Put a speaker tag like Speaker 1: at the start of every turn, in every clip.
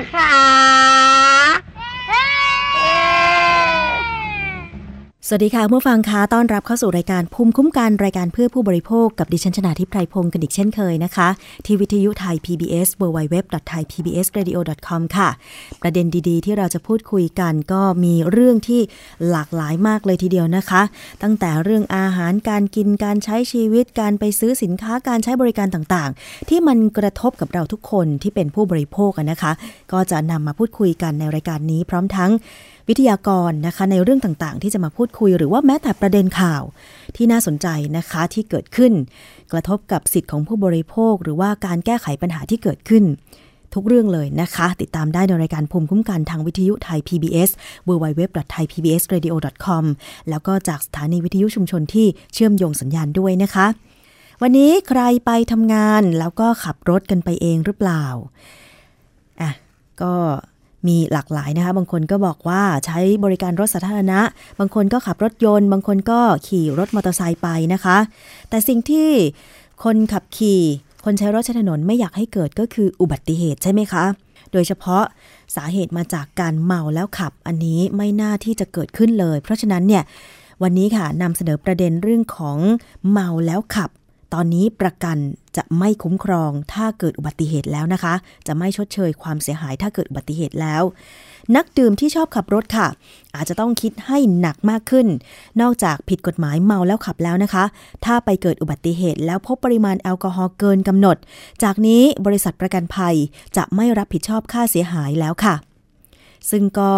Speaker 1: my father.
Speaker 2: สวัสดีค่ะผู้ฟังคะต้อนรับเข้าสู่รายการภูมิคุ้มกันรายการเพื่อผู้บริโภคกับดิฉันชนาทิพไพรพงศ์กันอีกเช่นเคยนะคะ ที่วิทยุไทย PBS www.thaipbsradio.com ค่ะ ประเด็นดีๆ ที่เราจะพูดคุยกันก็มีเรื่องที่หลากหลายมากเลยทีเดียวนะคะ ตั้งแต่เรื่องอาหารการกินการใช้ชีวิตการไปซื้อสินค้าการใช้บริการต่างๆ ที่มันกระทบกับเราทุกคนที่เป็นผู้บริโภคนะคะ ก็จะนำมาพูดคุยกันในรายการนี้พร้อมทั้ง วิทยากรนะคะในเรื่องต่างๆ ที่จะมาพูดคุย หรือว่าแม้แต่ประเด็นข่าวที่น่าสนใจนะคะที่เกิดขึ้น กระทบกับสิทธิ์ของผู้บริโภค หรือว่าการแก้ไขปัญหาที่เกิดขึ้น ทุกเรื่องเลยนะคะ ติดตามได้ในรายการภูมิคุ้มกันทางวิทยุไทย PBS www.thaipbsradio.com แล้วก็จากสถานีวิทยุชุมชนที่เชื่อมโยงสัญญาณด้วยนะคะวันนี้ใครไปทำงานแล้วก็ขับรถกันไปเองหรือเปล่า อะ ก็ มีหลากหลายนะคะ บางคนก็บอกว่าใช้บริการรถสาธารณะ บางคนก็ขับรถยนต์ บางคนก็ขี่รถมอเตอร์ไซค์ไปนะคะ แต่สิ่งที่คนขับขี่ คนใช้รถใช้ถนนไม่อยากให้เกิดก็คืออุบัติเหตุใช่ไหมคะ โดยเฉพาะสาเหตุมาจากการเมาแล้วขับ อันนี้ไม่น่าที่จะเกิดขึ้นเลย เพราะฉะนั้นเนี่ยวันนี้ค่ะนำเสนอประเด็นเรื่องของเมาแล้วขับ ตอนนี้ประกันจะไม่คุ้มครองถ้าเกิดอุบัติเหตุแล้วนะคะ จะไม่ชดเชยความเสียหายถ้าเกิดอุบัติเหตุแล้ว นักดื่มที่ชอบขับรถค่ะ อาจจะต้องคิดให้หนักมากขึ้น นอกจากผิดกฎหมายเมาแล้วขับแล้วนะคะ ถ้าไปเกิดอุบัติเหตุแล้วพบปริมาณแอลกอฮอล์เกินกำหนด จากนี้บริษัทประกันภัยจะไม่รับผิดชอบค่าเสียหายแล้วค่ะซึ่งก็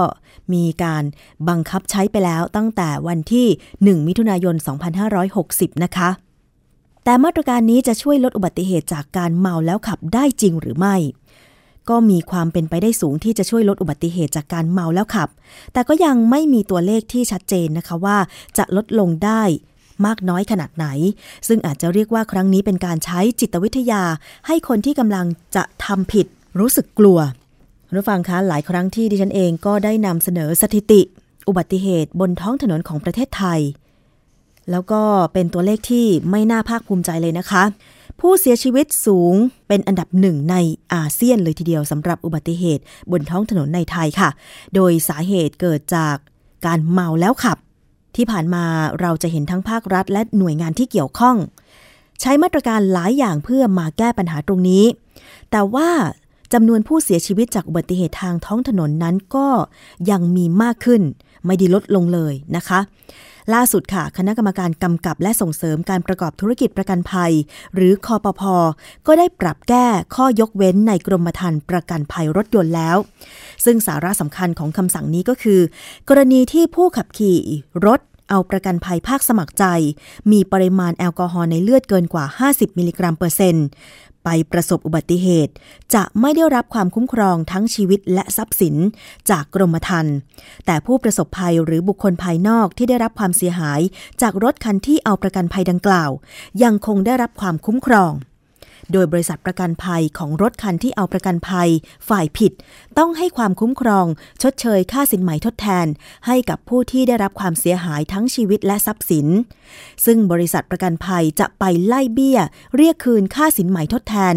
Speaker 2: มีการบังคับใช้ไปแล้วตั้งแต่วันที่ 1 มิถุนายน 2560 นะคะ แต่มาตรการนี้จะช่วยลดอุบัติเหตุจากการเมาแล้วขับได้จริงหรือไม่ ก็มีความเป็นไปได้สูงที่จะช่วยลดอุบัติเหตุจากการเมาแล้วขับ แต่ก็ยังไม่มีตัวเลขที่ชัดเจนนะคะว่าจะลดลงได้มากน้อยขนาดไหน ซึ่งอาจจะเรียกว่าครั้งนี้เป็นการใช้จิตวิทยา ให้คนที่กำลังจะทำผิด รู้สึกกลัวรู้ฟังคะหลายครั้งที่ดิฉันเองก็ได้นำเสนอสถิติ อุบัติเหตุบนท้องถนนของประเทศไทย แล้วก็เป็นตัวเลขที่ไม่น่าภาคภูมิใจเลยนะคะ ผู้เสียชีวิตสูงเป็นอันดับหนึ่งในอาเซียนเลยทีเดียวสำหรับอุบัติเหตุบนท้องถนนในไทยค่ะ โดยสาเหตุเกิดจากการเมาแล้วขับ ที่ผ่านมาเราจะเห็นทั้งภาครัฐ และหน่วยงานที่เกี่ยวข้อง ใช้มาตรการหลายอย่างเพื่อมาแก้ปัญหาตรงนี้ แต่ว่าจำนวนผู้เสียชีวิตจากอุบัติเหตุทางท้องถนนนั้นก็ยังมีมากขึ้น ไม่ได้ลดลงเลยนะคะ ล่าสุดค่ะ คณะกรรมการกำกับและส่งเสริมการประกอบธุรกิจประกันภัย หรือคอปพก็ได้ปรับแก้ข้อยกเว้นในกรมธรรม์ประกันภัยรถยนต์แล้ว ซึ่งสาระสำคัญของคำสั่งนี้ก็คือ กรณีที่ผู้ขับขี่รถเอาประกันภัยภาคสมัครใจ มีปริมาณแอลกอฮอล์ในเลือดเกินกว่า 50 มิลลิกรัมเปอร์เซ็นต์ ไปประสบอุบัติเหตุ จะไม่ได้รับความคุ้มครองทั้งชีวิตและทรัพย์สินจากกรมธรรม์แต่ผู้ประสบภัยหรือบุคคลภายนอกที่ได้รับความเสียหาย จากรถคันที่เอาประกันภัยดังกล่าว ยังคงได้รับความคุ้มครอง โดยบริษัทประกันภัยของรถคันที่เอาประกันภัย ฝ่ายผิด ต้องให้ความคุ้มครอง ชดเชยค่าสินไหมทดแทน ให้กับผู้ที่ได้รับความเสียหายทั้งชีวิตและทรัพย์สิน ซึ่งบริษัทประกันภัยจะไปไล่เบี้ย เรียกคืนค่าสินไหมทดแทน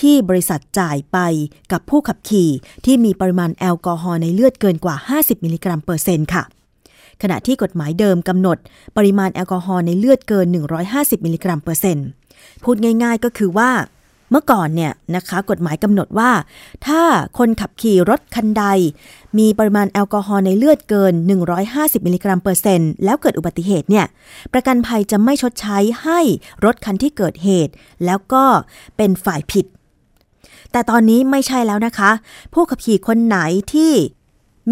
Speaker 2: ที่บริษัทจ่ายไปกับผู้ขับขี่ ที่มีปริมาณแอลกอฮอล์ในเลือดเกินกว่า 50 มิลลิกรัมเปอร์เซ็นต์ค่ะ ขณะที่กฎหมายเดิมกำหนด ปริมาณแอลกอฮอล์ในเลือดเกิน 150 มิลลิกรัมเปอร์เซ็นต์พูดง่ายๆก็คือว่า เมื่อก่อนเนี่ยนะคะกฎหมายกำหนดว่า ถ้าคนขับขี่รถคันใด มีปริมาณแอลกอฮอล์ในเลือดเกิน 150 มิลลิกรัมเปอร์เซ็นต์แล้วเกิดอุบัติเหตุเนี่ยประกันภัยจะไม่ชดใช้ให้รถคันที่เกิดเหตุ แล้วก็เป็นฝ่ายผิดแต่ตอนนี้ไม่ใช่แล้วนะคะ ผู้ขับขี่คนไหนที่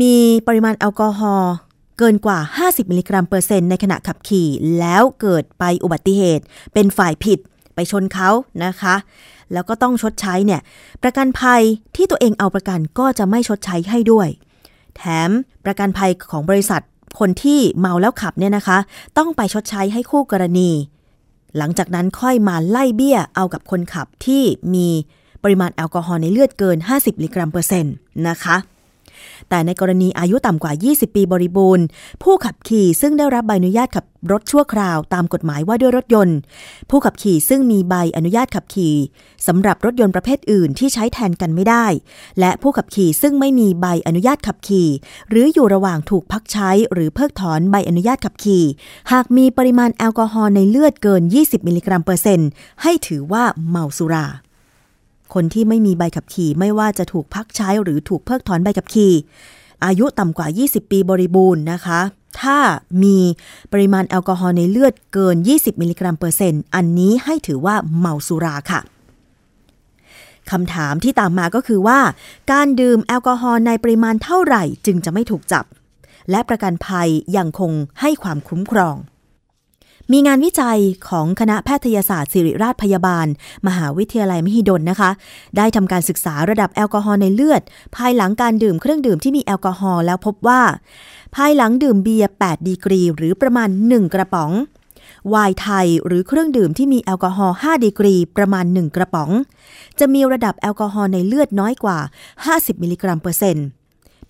Speaker 2: มีปริมาณแอลกอฮอล์ เกินกว่า 50 มิลลิกรัมเปอร์เซ็นต์ในขณะขับขี่ แล้วเกิดไปอุบัติเหตุ เป็นฝ่ายผิดไปชนเขานะคะ แล้วก็ต้องชดใช้เนี่ย ประกันภัยที่ตัวเองเอาประกันก็จะไม่ชดใช้ให้ด้วย แถมประกันภัยของบริษัทคนที่เมาแล้วขับเนี่ยนะคะ ต้องไปชดใช้ให้คู่กรณี หลังจากนั้นค่อยมาไล่เบี้ยเอากับคนขับที่มีปริมาณแอลกอฮอล์ในเลือดเกิน 50มิลลิกรัมเปอร์เซ็นต์นะคะ แต่ในกรณีอายุต่ำกว่า 20 ปีบริบูรณ์ ผู้ขับขี่ซึ่งได้รับใบอนุญาตขับรถชั่วคราวตามกฎหมายว่าด้วยรถยนต์ ผู้ขับขี่ซึ่งมีใบอนุญาตขับขี่สำหรับรถยนต์ประเภทอื่นที่ใช้แทนกันไม่ได้ และผู้ขับขี่ซึ่งไม่มีใบอนุญาตขับขี่ หรืออยู่ระหว่างถูกพักใช้ หรือเพิกถอนใบอนุญาตขับขี่ หากมีปริมาณแอลกอฮอล์ในเลือดเกิน 20 มิลลิกรัมเปอร์เซ็นต์ให้ถือว่าเมาสุรา คนที่ไม่มีใบขับขี่ ไม่ว่าจะถูกพักใช้หรือถูกเพิกถอนใบขับขี่ อายุต่ำกว่า 20 ปีบริบูรณ์นะคะ ถ้ามีปริมาณแอลกอฮอล์ในเลือดเกิน 20 มิลลิกรัมเปอร์เซ็นต์ อันนี้ให้ถือว่าเมาสุราค่ะคำถามที่ตามมาก็คือว่า การดื่มแอลกอฮอล์ในปริมาณเท่าไหร่จึงจะไม่ถูกจับ และประกันภัยยังคงให้ความคุ้มครอง มีงานวิจัยของคณะแพทยศาสตร์ศิริราชพยาบาล มหาวิทยาลัยมหิดลนะคะ ได้ทำการศึกษาระดับแอลกอฮอล์ในเลือด ภายหลังการดื่มเครื่องดื่มที่มีแอลกอฮอล์แล้วพบว่า ภายหลังดื่มเบียร์ 8 ดีกรี หรือประมาณ 1 กระป๋อง ไวน์ไทยหรือเครื่องดื่มที่มีแอลกอฮอล์ 5 ดีกรี ประมาณ 1 กระป๋อง จะมีระดับแอลกอฮอล์ในเลือดน้อยกว่า 50 มิลลิกรัมเปอร์เซ็นต์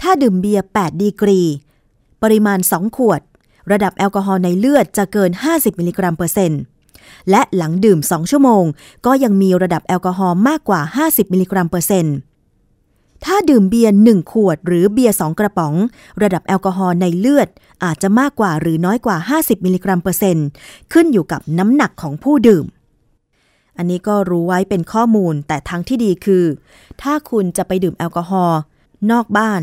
Speaker 2: ถ้าดื่มเบียร์ 8 ดีกรี ปริมาณ 2 ขวด ระดับแอลกอฮอล์ในเลือดจะเกิน 50 มิลลิกรัมเปอร์เซ็นต์และหลังดื่ม 2 ชั่วโมง ก็ยังมีระดับแอลกอฮอล์มากกว่า 50 มิลลิกรัมเปอร์เซ็นต์ถ้าดื่มเบียร์1ขวด หรือเบียร์2กระป๋อง ระดับแอลกอฮอล์ในเลือด อาจจะมากกว่าหรือน้อยกว่า 50 มิลลิกรัมเปอร์เซ็นต์ขึ้นอยู่กับน้ำหนักของผู้ดื่ม อันนี้ก็รู้ไว้เป็นข้อมูลแต่ทางที่ดีคือ ถ้าคุณจะไปดื่มแอลกอฮอล์นอกบ้าน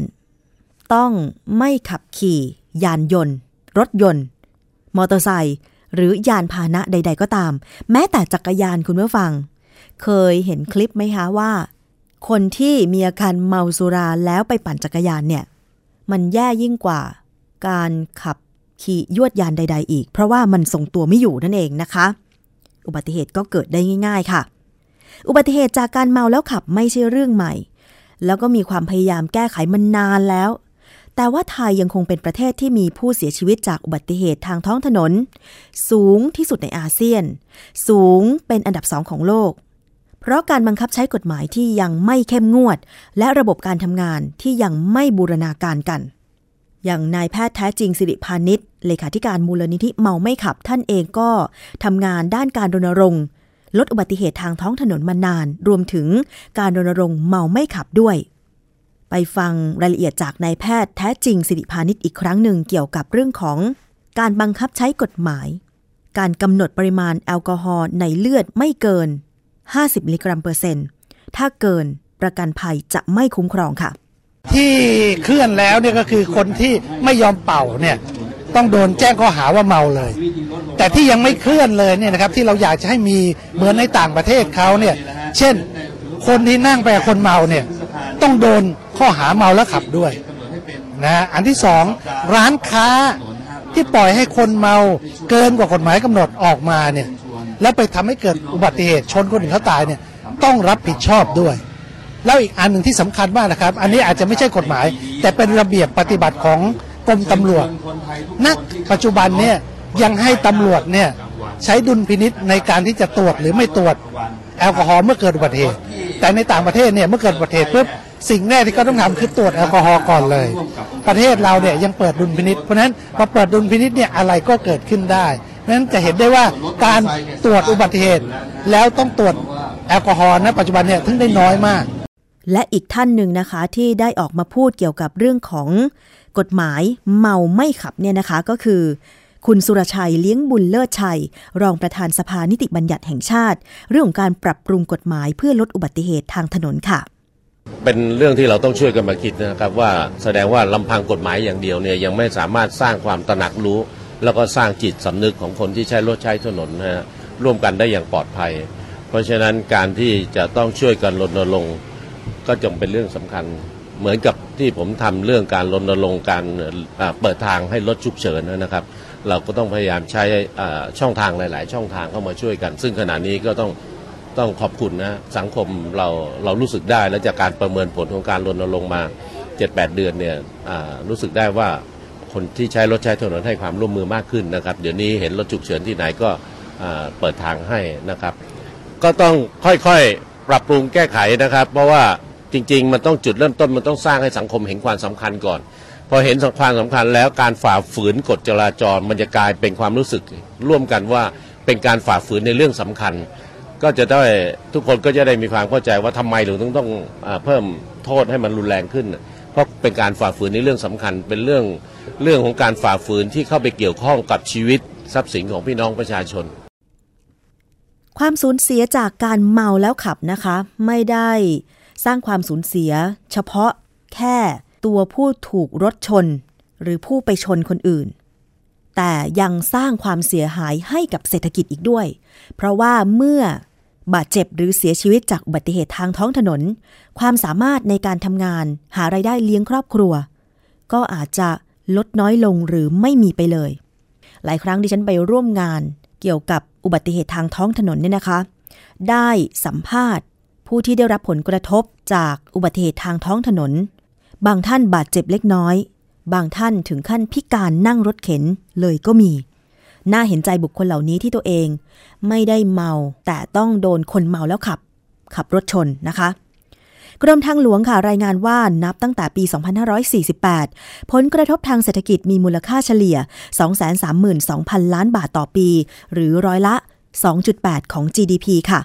Speaker 2: ต้องไม่ขับขี่ยานยนต์ รถยนต์ มอเตอร์ไซค์หรือยานพาหนะใด ๆ ก็ตาม แม้แต่จักรยานคุณผู้ฟัง เคยเห็นคลิปไหมคะว่า คนที่มีอาการเมาสุราแล้วไปปั่นจักรยานเนี่ย มันแย่ยิ่งกว่า การขับขี่ยวดยานใด ๆ อีก เพราะว่ามันทรงตัวไม่อยู่นั่นเองนะคะ อุบัติเหตุก็เกิดได้ง่าย ๆ ค่ะ อุบัติเหตุจากการเมาแล้วขับไม่ใช่เรื่องใหม่ แล้วก็มีความพยายามแก้ไขมันนานแล้ว แต่ว่าไทยยังคงเป็นประเทศที่มีผู้เสียชีวิตจากอุบัติเหตุทางท้องถนน สูงที่สุดในอาเซียน สูงเป็นอันดับสองของโลก เพราะการบังคับใช้กฎหมายที่ยังไม่เข้มงวด และระบบการทำงานที่ยังไม่บูรณาการกัน อย่างนายแพทย์แท้จริงสิริพานิชเลขาธิการมูลนิธิเมาไม่ขับท่านเองก็ทำงานด้านการรณรงค์ลดอุบัติเหตุทางท้องถนนมานาน รวมถึงการรณรงค์เมาไม่ขับด้วย ไปฟังรายละเอียดจากนายแพทย์แท้จริงสิริพานิชอีกครั้งหนึ่งเกี่ยวกับเรื่องของการบังคับใช้กฎหมาย การกำหนดปริมาณแอลกอฮอล์ในเลือดไม่เกิน 50 มิลลิกรัมเปอร์เซ็นต์ ถ้าเกินประกันภัยจะไม่คุ้มครองค่ะ
Speaker 3: ที่เคลื่อนแล้วเนี่ยก็คือคนที่ไม่ยอมเป่าเนี่ยต้องโดนแจ้งข้อหาว่าเมาเลย แต่ที่ยังไม่เคลื่อนเลยเนี่ยนะครับที่เราอยากจะให้มีเหมือนในต่างประเทศเขาเนี่ยเช่น คนที่นั่งไปกับคนเมาเนี่ยต้องโดน ข้อหาเมาแล้วขับด้วยนะอันที่สองร้านค้าที่ปล่อยให้คนเมาเกินกว่ากฎหมายกำหนดออกมาเนี่ยแล้วไปทำให้เกิดอุบัติเหตุชนคนอื่นเขาตายเนี่ยต้องรับผิดชอบด้วย แล้วอีกอันหนึ่งที่สำคัญมากนะครับ อันนี้อาจจะไม่ใช่กฎหมาย แต่เป็นระเบียบปฏิบัติของกรมตำรวจณปัจจุบันเนี่ยยังให้ตำรวจเนี่ยใช้ดุลพินิษในการที่จะตรวจหรือไม่ตรวจแอลกอฮอล์เมื่อเกิดอุบัติเหตุ แต่ในต่างประเทศเนี่ยเมื่อเกิดอุบัติเหตุปุ๊บ สิ่งแรกที่เขาต้องทำคือตรวจแอลกอฮอล์ก่อนเลย ประเทศเราเนี่ยยังเปิดดุลพินิษเพราะฉะนั้นพอเปิดดุลพินิษเนี่ยอะไรก็เกิดขึ้นได้เพราะฉะนั้นจะเห็นได้ว่าการตรวจอุบัติเหตุ แล้วต้องตรวจแอลกอฮอล์ณปัจจุบันเนี่ยถึงได้น้อยมาก
Speaker 2: และอีกท่านหนึ่งนะคะที่ได้ออกมาพูดเกี่ยวกับเรื่องของกฎหมายเมาไม่ขับเนี่ยนะคะก็คือ คุณสุรชัยเลี้ยงบุญเลิศชัย รองประธานสภานิติบัญญัติแห่งชาติ เรื่องของการปรับปรุงกฎหมายเพื่อลดอุบัติเหตุทางถนนค่ะ
Speaker 4: เป็นเรื่องที่เราต้องช่วยกันมาคิดนะครับว่าแสดงว่าลำพังกฎหมายอย่างเดียวเนี่ยยังไม่สามารถสร้างความตระหนักรู้ แล้วก็สร้างจิตสำนึกของคนที่ใช้รถใช้ถนนนะฮะร่วมกันได้อย่างปลอดภัย เพราะฉะนั้นการที่จะต้องช่วยกันรณรงค์ก็จงเป็นเรื่องสำคัญ เหมือนกับที่ผมทำเรื่องการรณรงค์การเปิดทางให้รถฉุกเฉินนะครับ เราก็ต้องพยายามใช้อ่าช่องทางหลาย ๆ ช่องทางเข้ามาช่วยกัน ซึ่งขณะนี้ก็ต้อง ต้องขอบคุณนะสังคมเราเรารู้สึกได้และจากการประเมินผลของการรณรงค์มา 7-8 เดือนเนี่ยรู้สึกได้ว่าคนที่ใช้รถใช้ถนนให้ความร่วมมือมากขึ้นนะครับ เดี๋ยวนี้เห็นรถฉุกเฉินที่ไหนก็เปิดทางให้นะครับ ก็ต้องค่อยๆปรับปรุงแก้ไขนะครับ เพราะว่าจริง ๆ มันต้องจุดเริ่มต้นมันต้องสร้างให้สังคมเห็นความสำคัญก่อน พอเห็นความสำคัญแล้วการฝ่าฝืนกฎจราจรมันจะกลายเป็นความรู้สึกร่วมกันว่าเป็นการฝ่าฝืนในเรื่องสำคัญ ก็จะได้ทุกคนก็จะได้มีความเข้าใจว่าทำไมเราต้องต้องอเพิ่มโทษให้มันรุนแรงขึ้น เพราะเป็นการฝ่าฝืนในเรื่องสำคัญ เป็นเรื่องเรื่องของการฝ่าฝืนที่เข้าไปเกี่ยวข้องกับชีวิตทรัพย์สินของพี่น้องประชาชน
Speaker 2: ความสูญเสียจากการเมาแล้วขับนะคะ ไม่ได้สร้างความสูญเสีย เฉพาะแค่ตัวผู้ถูกรถชน หรือผู้ไปชนคนอื่น แต่ยังสร้างความเสียหายให้กับเศรษฐกิจอีกด้วย เพราะว่าเมื่อ บาดเจ็บหรือเสียชีวิตจากอุบัติเหตุทางท้องถนน ความสามารถในการทำงาน หารายได้เลี้ยงครอบครัว ก็อาจจะลดน้อยลงหรือไม่มีไปเลย หลายครั้งดิฉันไปร่วมงาน เกี่ยวกับอุบัติเหตุทางท้องถนนเนี่ยนะคะ ได้สัมภาษณ์ ผู้ที่ได้รับผลกระทบจากอุบัติเหตุทางท้องถนน บางท่านบาดเจ็บเล็กน้อย บางท่านถึงขั้นพิการนั่งรถเข็นเลยก็มี น่าเห็นใจบุคคลเหล่านี้ที่ตัวเอง ไม่ได้เมาแต่ต้องโดนคนเมาแล้วขับ ขับรถชนนะคะกรมทางหลวงค่ะรายงานว่านับตั้งแต่ปี 2548 ผลกระทบทางเศรษฐกิจมีมูลค่าเฉลี่ย 232,000 ล้านบาทต่อปี หรือร้อยละ 2.8 ของ GDP ค่ะ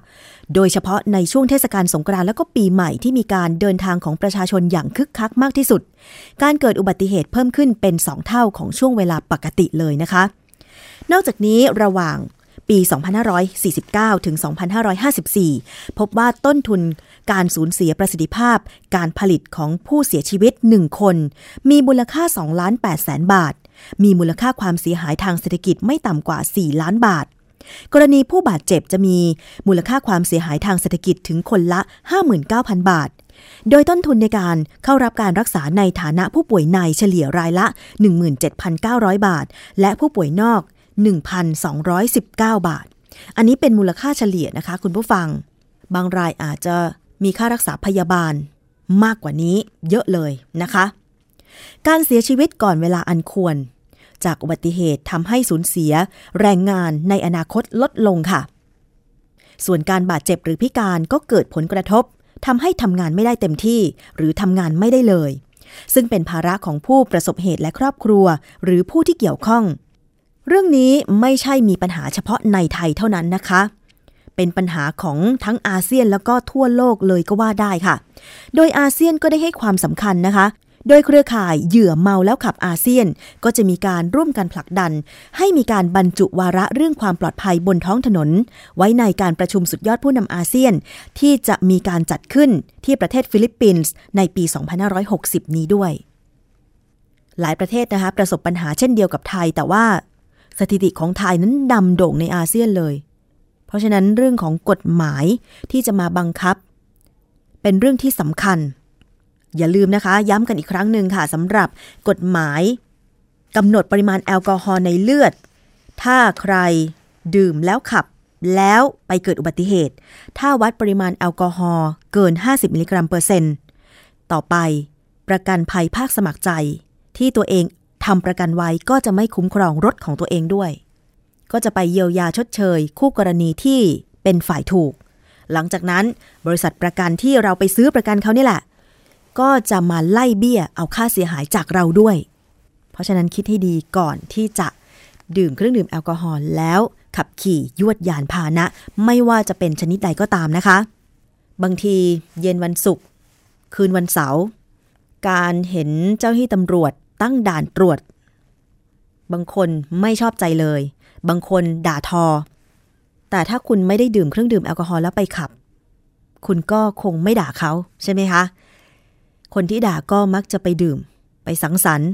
Speaker 2: โดยเฉพาะในช่วงเทศกาลสงกรานต์และก็ปีใหม่ที่มีการเดินทางของประชาชนอย่างคึกคักมากที่สุด การเกิดอุบัติเหตุเพิ่มขึ้นเป็น 2 เท่าของช่วงเวลาปกติเลยนะคะ นอกจากนี้ระหว่างปี 2549 ถึง 2554 พบว่าต้นทุนการสูญเสียประสิทธิภาพ การผลิตของผู้เสียชีวิต 1 คน มีมูลค่า2ล้าน8แสนบาท มีมูลค่าความเสียหายทางเศรษฐกิจไม่ต่ำกว่า 4 ล้านบาท กรณีผู้บาดเจ็บจะมีมูลค่าความเสียหายทางเศรษฐกิจถึงคนละ 59,000 บาท โดยต้นทุนในการเข้ารับการรักษาในฐานะผู้ป่วยในเฉลี่ยรายละ 17,900 บาท และผู้ป่วยนอก 1,219 บาท อันนี้เป็นมูลค่าเฉลี่ยนะคะคุณผู้ฟัง บางรายอาจจะมีค่ารักษาพยาบาลมากกว่านี้เยอะเลยนะคะ การเสียชีวิตก่อนเวลาอันควร จากอุบัติเหตุทำให้สูญเสีย แรงงานในอนาคตลดลงค่ะ ส่วนการบาดเจ็บหรือพิการก็เกิดผลกระทบ ทำให้ทำงานไม่ได้เต็มที่ หรือทำงานไม่ได้เลย ซึ่งเป็นภาระของผู้ประสบเหตุและครอบครัว หรือผู้ที่เกี่ยวข้อง เรื่องนี้ไม่ใช่มีปัญหาเฉพาะในไทยเท่านั้นนะคะ เป็นปัญหาของทั้งอาเซียนแล้วก็ทั่วโลกเลยก็ว่าได้ค่ะ โดยอาเซียนก็ได้ให้ความสำคัญนะคะ โดยเครือข่ายเหยื่อเมาแล้วขับอาเซียน ก็จะมีการร่วมกันผลักดัน ให้มีการบรรจุวาระเรื่องความปลอดภัยบนท้องถนน ไว้ในการประชุมสุดยอดผู้นำอาเซียน ที่จะมีการจัดขึ้นที่ประเทศฟิลิปปินส์ในปี 2560 นี้ด้วย หลายประเทศนะคะประสบปัญหาเช่นเดียวกับไทย แต่ว่าสถิติของไทยนั้นดำโด่งในอาเซียนเลย เพราะฉะนั้นเรื่องของกฎหมายที่จะมาบังคับ เป็นเรื่องที่สำคัญ อย่าลืมนะคะ ย้ำกันอีกครั้งหนึ่งค่ะสำหรับกฎหมายกำหนดปริมาณแอลกอฮอล์ในเลือด ถ้าใครดื่มแล้วขับแล้วไปเกิดอุบัติเหตุ ถ้าวัดปริมาณแอลกอฮอล์เกิน 50 มิลลิกรัมเปอร์เซ็นต์ ต่อไป ประกันภัยภาคสมัครใจ ที่ตัวเองทำประกันไว้ก็จะไม่คุ้มครองรถของตัวเองด้วย ก็จะไปเยียวยาชดเชย คู่กรณีที่เป็นฝ่ายถูก หลังจากนั้นบริษัทประกันที่เราไปซื้อประกันเขานี่แหละ ก็จะมาไล่เบี้ยเอาค่าเสียหายจากเราด้วย เพราะฉะนั้นคิดให้ดีก่อนที่จะดื่มเครื่องดื่มแอลกอฮอล์แล้วขับขี่ยวดยานพาหนะ ไม่ว่าจะเป็นชนิดใดก็ตามนะคะ บางทีเย็นวันศุกร์คืนวันเสาร์การเห็นเจ้าหน้าที่ตำรวจตั้งด่านตรวจ บางคนไม่ชอบใจเลย บางคนด่าทอ แต่ถ้าคุณไม่ได้ดื่มเครื่องดื่มแอลกอฮอล์แล้วไปขับ คุณก็คงไม่ด่าเขาใช่ไหมคะ คนที่ด่าก็มักจะไปดื่ม ไปสังสรรค์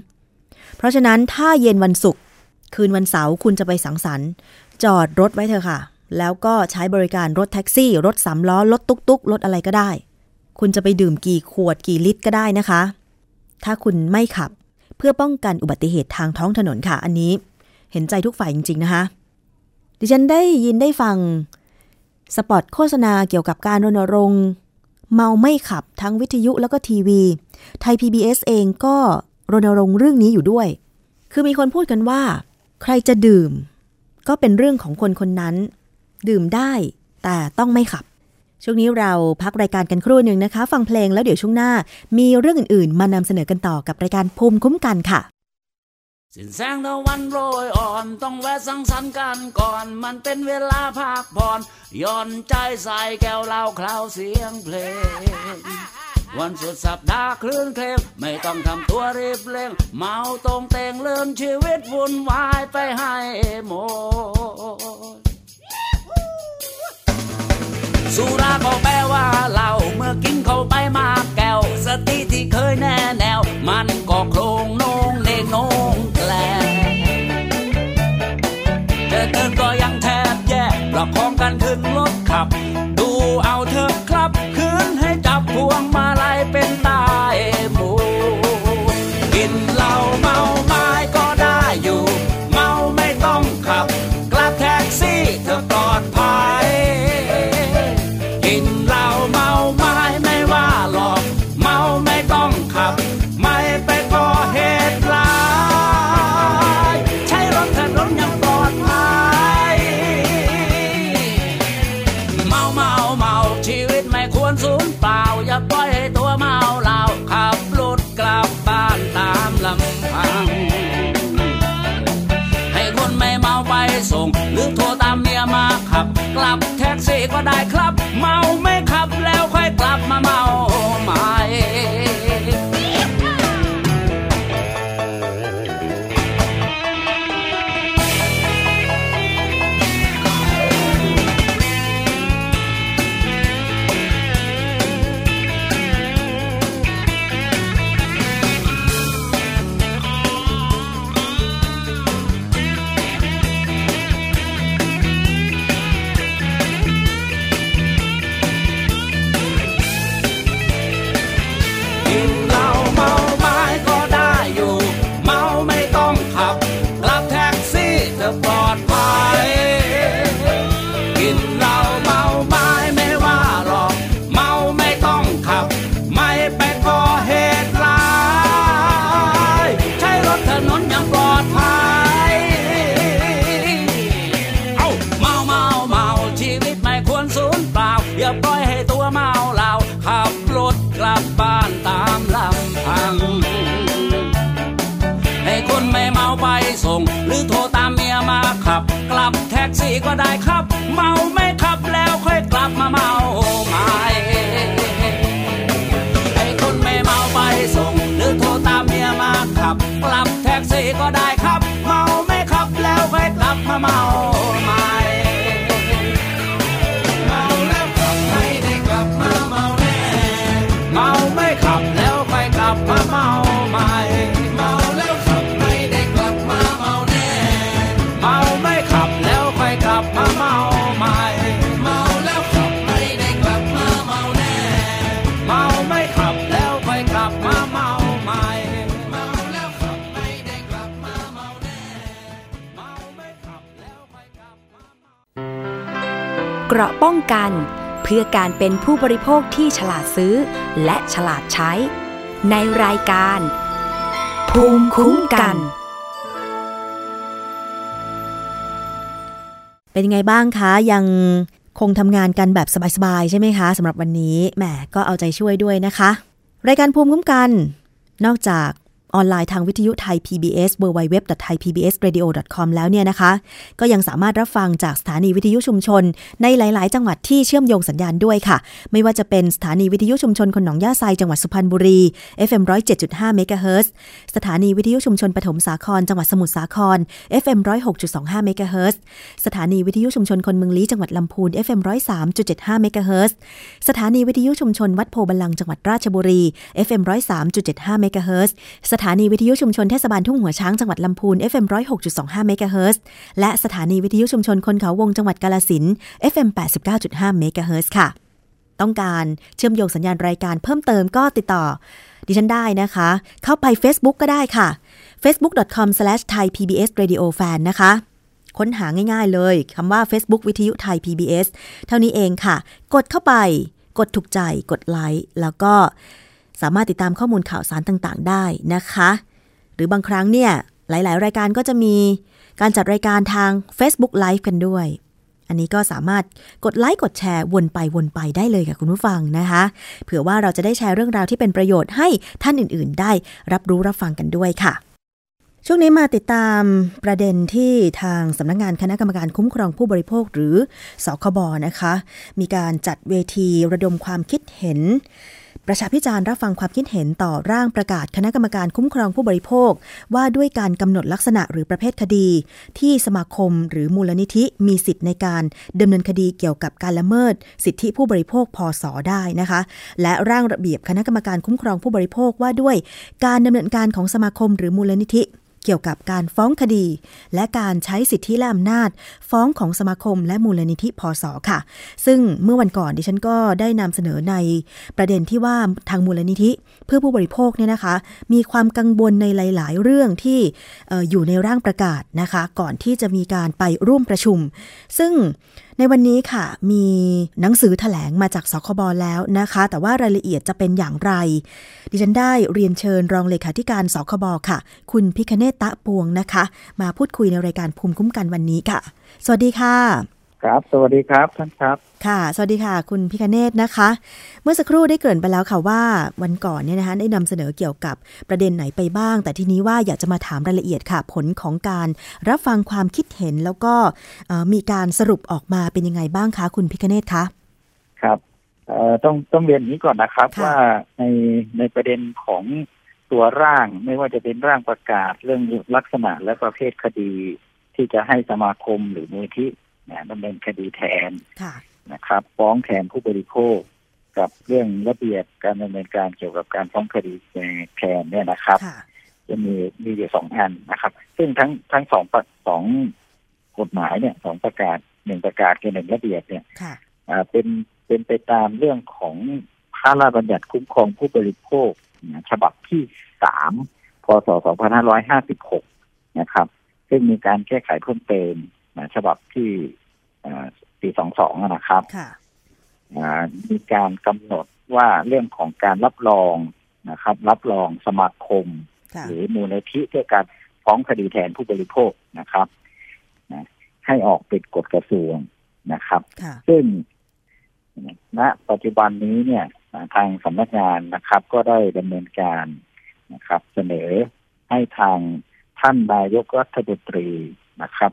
Speaker 2: เพราะฉะนั้นถ้าเย็นวันศุกร์คืนวันเสาร์คุณจะไปสังสรรค์ จอดรถไว้เถอะค่ะ แล้วก็ใช้บริการรถแท็กซี่ รถสามล้อ รถตุ๊กตุ๊กรถอะไรก็ได้ คุณจะไปดื่มกี่ขวดกี่ลิตรก็ได้นะคะ ถ้าคุณไม่ขับเพื่อป้องกันอุบัติเหตุทางท้องถนนค่ะ อันนี้ เห็นใจทุกฝ่ายจริง ๆ นะคะ ดิฉันได้ยินได้ฟังสปอตโฆษณาเกี่ยวกับการรณรงค์ เมาไม่ขับทั้งวิทยุแล้วก็ทีวี ไทย PBS เองก็รณรงค์เรื่องนี้อยู่ด้วย คือมีคนพูดกันว่า ใครจะดื่ม ก็เป็นเรื่องของคนคนนั้น ดื่มได้แต่ต้องไม่ขับ ช่วงนี้เราพักรายการกันครู่หนึ่งนะคะ ฟังเพลงแล้วเดี๋ยวช่วงหน้า มีเรื่องอื่นๆ มานำเสนอกันต่อกับรายการภูมิคุ้มกันค่ะ
Speaker 5: สินแสงตะวันโรยอ่อน ต้องแวะสังสรรค์กันก่อน มันเป็นเวลาพักผ่อนย่อนใจใส่แก้วเหล้าคลาวเสียงเพลง วันสุดสัปดาห์คลื่นเคลงไม่ต้องทำตัวรีบเร่งเมาตรงเตงเลื่อนชีวิตวุ่นวายไปให้หมด สุราก็แปลว่าเหล้าเมื่อกินเข้าไปมากแก้ว สติที่เคยแน่แนว มันก็โครงโนงเนงโนงแกลจะเดินก็ยังแทบแย่ประคองกันขึ้นรถขับ ดูเอาเถอะครับ คืนให้จับพวงมาลัย กซี่ก็ได้ครับ ราะ
Speaker 1: ป้องกัน เพื่อการเป็นผู้บริโภคที่ฉลาดซื้อ และฉลาดใช้ ในรายการ ภูมิคุ้มกัน
Speaker 2: เป็นไงบ้างคะ ยังคงทำงานกันแบบสบายๆ ใช่ไหมคะสำหรับวันนี้แหมก็เอาใจช่วยด้วยนะคะ รายการภูมิคุ้มกัน นอกจาก ออนไลน์ทางวิทยุไทย PBS www.thaipbsradio.com แล้วเนี่ยนะคะ ก็ยังสามารถรับฟังจากสถานีวิทยุชุมชน ในหลาย ๆ จังหวัดที่เชื่อมโยงสัญญาณด้วยค่ะ ไม่ว่าจะเป็นสถานีวิทยุชุมชนคนหนองย่าไซจังหวัดสุพรรณบุรี FM 107.5เมกะเฮิรตซ์สถานีวิทยุชุมชนปฐมสาคร จังหวัดสมุทรสาคร FM 106.25เมกะเฮิรตซ์สถานีวิทยุชุมชนคนเมืองลี้จังหวัดลำพูน FM 103.75เมกะเฮิรตซ์สถานีวิทยุชุมชนวัดโพบัลลังก์จังหวัดราชบุรี FM 103.75เมกะเฮิรตซ์ถานีวิทยุชุมชนเทศบาลทุ่งหัวช้างจังหวัดลำพูน FM 106.25เมกะเฮิรตซ์และสถานีวิทยุชุมชนคนเขาวงจังหวัดกาลสิน FM 89.5เมกะเฮิรตซ์ค่ะ ต้องการเชื่อมโยงสัญญาณรายการเพิ่มเติมก็ติดต่อ ดิฉันได้นะคะ เข้าไป Facebook ก็ได้ค่ะ facebook.com/thaipbsradiofan นะคะค้นหาง่ายๆเลยคำว่า Facebook วิทยุไทย PBS เท่านี้เองค่ะ กดเข้าไป กดถูกใจ กดไลค์ แล้วก็ สามารถติดตามข้อมูลข่าวสารต่างๆ ได้นะคะ หรือบางครั้งเนี่ยหลายๆ รายการก็จะมีการจัดรายการทาง Facebook Live กันด้วย อันนี้ก็สามารถกดไลค์กดแชร์วนไปวนไปได้เลยค่ะคุณผู้ฟังนะคะ เผื่อว่าเราจะได้แชร์เรื่องราวที่เป็นประโยชน์ให้ท่านอื่นๆ ได้รับรู้รับฟังกันด้วยค่ะช่วงนี้มาติดตามประเด็นที่ทางสำนักงานคณะกรรมการคุ้มครองผู้บริโภคหรือสคบนะคะ มีการจัดเวทีระดมความคิดเห็น ประชาพิจารณ์รับฟังความคิดเห็นต่อร่างประกาศคณะกรรมการคุ้มครองผู้บริโภค ว่าด้วยการกำหนดลักษณะหรือประเภทคดี ที่สมาคมหรือมูลนิธิมีสิทธิ์ในการดำเนินคดีเกี่ยวกับการละเมิด สิทธิผู้บริโภคพศได้นะคะ และร่างระเบียบคณะกรรมการคุ้มครองผู้บริโภคว่าด้วย การดำเนินการของสมาคมหรือมูลนิธิ เกี่ยวกับการฟ้องคดี และการใช้สิทธิและอำนาจ ฟ้องของสมาคมและมูลนิธิพศค่ะ ซึ่งเมื่อวันก่อนดิฉันก็ได้นำเสนอในประเด็นที่ว่าทางมูลนิธิ เพื่อผู้บริโภคเนี่ยนะคะ มีความกังวลในหลาย ๆ เรื่องที่อยู่ในร่างประกาศนะคะ ก่อนที่จะมีการไปร่วมประชุม ซึ่งในวันนี้ค่ะ มีหนังสือแถลงมาจากสคบแล้วนะคะ แต่ว่ารายละเอียดจะเป็นอย่างไร ดิฉันได้เรียนเชิญรองเลขาธิการสคบค่ะ คุณพิคเนตตะปวงนะคะ มาพูดคุยในรายการภูมิคุ้มกันวันนี้ค่ะ สวัสดีค่ะ
Speaker 6: ครับ สวัสดีครับท่านครับ
Speaker 2: ค่ะ สวัสดีค่ะ คุณพิคเนตนะคะ เมื่อสักครู่ได้เกริ่นไปแล้วค่ะว่าวันก่อนเนี่ยนะคะได้นำเสนอเกี่ยวกับประเด็นไหนไปบ้าง แต่ทีนี้ว่าอยากจะมาถามรายละเอียดค่ะ ผลของการรับฟังความคิดเห็นแล้วก็เอ่อมีการสรุปออกมาเป็นยังไงบ้างคะคุณพิคเนตคะ
Speaker 6: ครับเอ่อต้องต้องเรียนอย่างนี้ก่อนนะครับ
Speaker 2: ค่ะ
Speaker 6: ว่าในในประเด็นของตัวร่างไม่ว่าจะเป็นร่างประกาศเรื่องลักษณะและประเภทคดีที่จะให้สมาคมหรือมูลที่เนี่ยดำเนินคดีแทน
Speaker 2: ค่ะ
Speaker 6: นะครับ ฟ้องแทนผู้บริโภค กับเรื่องระเบียบการดำเนินการเกี่ยวกับการฟ้องคดีแทนเนี่ยนะครับ
Speaker 2: ค่ะ
Speaker 6: จะมีมีอยู่สองอันนะครับ ซึ่งทั้งทั้งสองประสองกฎหมายเนี่ยสองประกาศหนึ่งประกาศกับหนึ่งระเบียบเนี่ย
Speaker 2: ค่ะ
Speaker 6: อ่าเป็นเป็นไปตามเรื่องของพระราชบัญญัติคุ้มครองผู้บริโภคนะฉบับที่สามพศ 2556 นะครับ ซึ่งมีการแก้ไขเพิ่มเติมนะ ฉบับที่อ่าปี22อะนะครับ
Speaker 2: ค่ะ
Speaker 6: อ่ามีการกำหนดว่าเรื่องของการรับรองนะครับ รับรองสมาคม
Speaker 2: ค่ะ
Speaker 6: หรือมูลนิธิเพื่อการฟ้องคดีแทนผู้บริโภคนะครับนะให้ออกเป็นกฎกระทรวงนะครับ
Speaker 2: ค่ะ
Speaker 6: ซึ่งณปัจจุบันนี้เนี่ยทางสำนักงานนะครับ ก็ได้ดำเนินการนะครับ เสนอให้ทางท่านนายกรัฐมนตรีนะครับ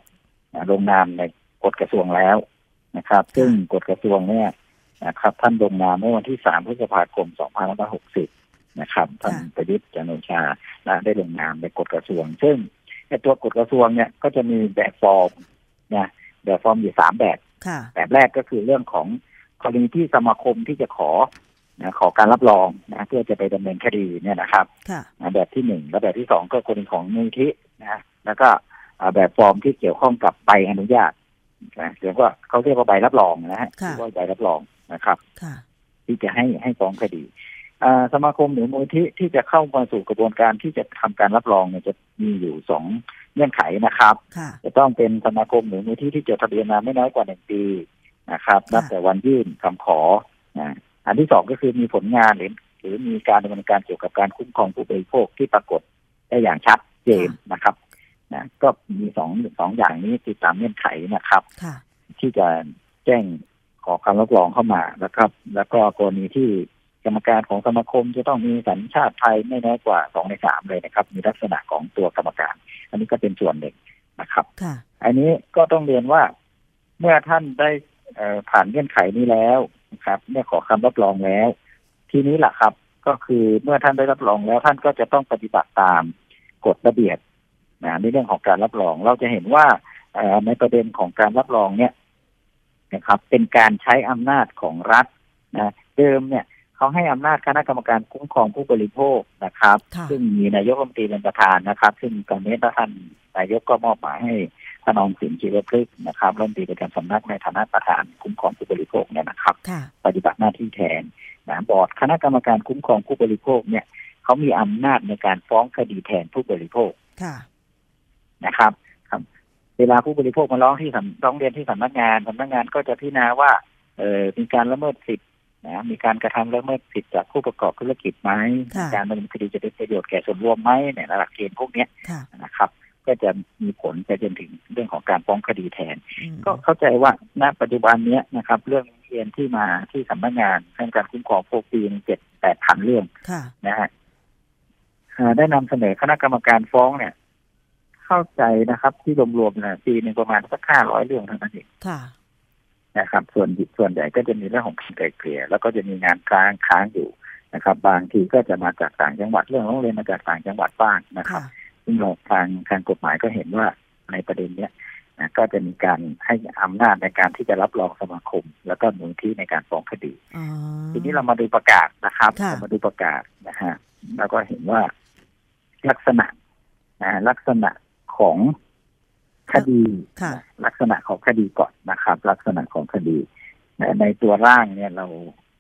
Speaker 6: ลงนามในกฎกระทรวงแล้วนะครับ ซึ่งกฎกระทรวงเนี่ยนะครับ ท่านลงนามเมื่อวันที่สามพฤษภาคมสองพันห้าร้อยหกสิบนะครับ ท่านประยุทธ์จันโอชาได้ลงนามในกฎกระทรวง ซึ่งในตัวกฎกระทรวงเนี่ยก็จะมีแบบฟอร์มนะแบบฟอร์มอยู่สามแบบ
Speaker 2: ค่ะ
Speaker 6: แบบแรกก็คือเรื่องของกรณีที่สมาคมที่จะขอนะขอการรับรองนะเพื่อจะไปดำเนินคดีเนี่ยนะครับ
Speaker 2: ค่ะ
Speaker 6: นะแบบที่หนึ่งแล้วแบบที่สองก็กรณีของมูลที่นะแล้วก็อ่า แบบฟอร์มที่เกี่ยวข้องกับใบอนุญาตนะเรียกว่าเขาเรียกว่าใบรับรองนะฮะ
Speaker 2: ค่ะ
Speaker 6: เรียกว่าใบรับรองนะครับ
Speaker 2: ค่ะ
Speaker 6: ที่จะให้ให้ฟ้องคดีอ่าสมาคมหรือมูลที่ที่จะเข้ามาสู่กระบวนการที่จะทำการรับรองเนี่ยจะมีอยู่สองเงื่อนไขนะครับ
Speaker 2: ค่ะ
Speaker 6: จะต้องเป็นสมาคมหรือมูลที่ที่จดทะเบียนมาไม่น้อยกว่าหนึ่งปีนะครับ
Speaker 2: ค่ะ
Speaker 6: นับแต่วันยื่นคำขอนะอันที่สองก็คือมีผลงานหรือหรือมีการดำเนินการเกี่ยวกับการคุ้มครองผู้บริโภคที่ปรากฏได้อย่างชัดเจนนะครับ นะก็มีสองสองอย่างนี้ติดตามเงื่อนไขนะครับ
Speaker 2: ค่ะ
Speaker 6: ที่จะแจ้งขอคำรับรองเข้ามาแล้วครับ แล้วก็กรณีที่กรรมการของสมาคมจะต้องมีสัญชาติไทยไม่น้อยกว่าสองในสามเลยนะครับ มีลักษณะของตัวกรรมการ อันนี้ก็เป็นส่วนหนึ่งนะครับ
Speaker 2: ค่ะ
Speaker 6: อันนี้ก็ต้องเรียนว่าเมื่อท่านได้เอ่อผ่านเงื่อนไขนี้แล้วนะครับเมื่อขอคำรับรองแล้ว ทีนี้แหละครับ ก็คือเมื่อท่านได้รับรองแล้วท่านก็จะต้องปฏิบัติตามกฎระเบียบ นะในเรื่องของการรับรอง เราจะเห็นว่าเอ่อในประเด็นของการรับรองเนี่ยนะครับ เป็นการใช้อำนาจของรัฐนะเดิมเนี่ยเขาให้อำนาจคณะกรรมการคุ้มครองผู้บริโภคนะครับ
Speaker 2: ค่ะ
Speaker 6: ซึ่งมีนายกรัฐมนตรีเป็นประธานนะครับ ซึ่งตอนนี้ท่านนายกก็มอบหมายให้ทนองสินชีวพฤกษ์นะครับรัฐมนตรีประจำสำนักในฐานะประธานคุ้มครองผู้บริโภคเนี่ยนะครับ
Speaker 2: ค่ะ
Speaker 6: ปฏิบัติหน้าที่แทนนะบอร์ดคณะกรรมการคุ้มครองผู้บริโภคเนี่ยเขามีอำนาจในการฟ้องคดีแทนผู้บริโภค
Speaker 2: ค่ะ
Speaker 6: นะครับครับเวลาผู้บริโภคมาร้องที่สำร้องเรียนที่สำนักงานสำนักงานก็จะพิจารณาว่าเออมีการละเมิดสิทธินะมีการกระทำละเมิดสิทธิจากผู้ประกอบธุรกิจไหม
Speaker 2: ค่ะ
Speaker 6: การดำเนินคดีจะเป็นประโยชน์แก่ส่วนรวมไหมเนี่ยหลักเกณฑ์พวกเนี้ย
Speaker 2: ค่ะ
Speaker 6: นะครับ ก็จะมีผลไปจนถึงเรื่องของการฟ้องคดีแทน
Speaker 2: อืม
Speaker 6: ก็เข้าใจว่าณปัจจุบันเนี้ยนะครับ เรื่องเรียนที่มาที่สำนักงานเรื่องการคุ้มครองผู้ปีนเจ็ดแปดพันเรื่อง
Speaker 2: ค่ะ
Speaker 6: นะฮะอ่าได้นำเสนอคณะกรรมการฟ้องเนี่ย เข้าใจนะครับ ที่รวมๆนะปีหนึ่งประมาณสักห้าร้อยเรื่องเท่านั้นเอง
Speaker 2: ค่ะ
Speaker 6: นะครับ ส่วนส่วนใหญ่ก็จะมีเรื่องของการไกล่เกลี่ยแล้วก็จะมีงานค้างค้างอยู่นะครับ บางทีก็จะมาจากต่างจังหวัดเรื่องร้องเรียนมาจากต่างจังหวัดบ้างนะครับ
Speaker 2: ค่ะ
Speaker 6: ซึ่งเราทางทางกฎหมายก็เห็นว่าในประเด็นเนี้ยนะก็จะมีการให้อำนาจในการที่จะรับรองสมาคม แล้วก็มูลที่ในการฟ้องคดี
Speaker 2: อ๋อ
Speaker 6: ทีนี้เรามาดูประกาศนะครับ
Speaker 2: ค่ะ
Speaker 6: เรามาดูประกาศนะฮะแล้วก็เห็นว่าลักษณะนะลักษณะ ของคดี
Speaker 2: ค่ะ
Speaker 6: ลักษณะของคดีก่อนนะครับ ลักษณะของคดีนะในตัวร่างเนี่ยเรา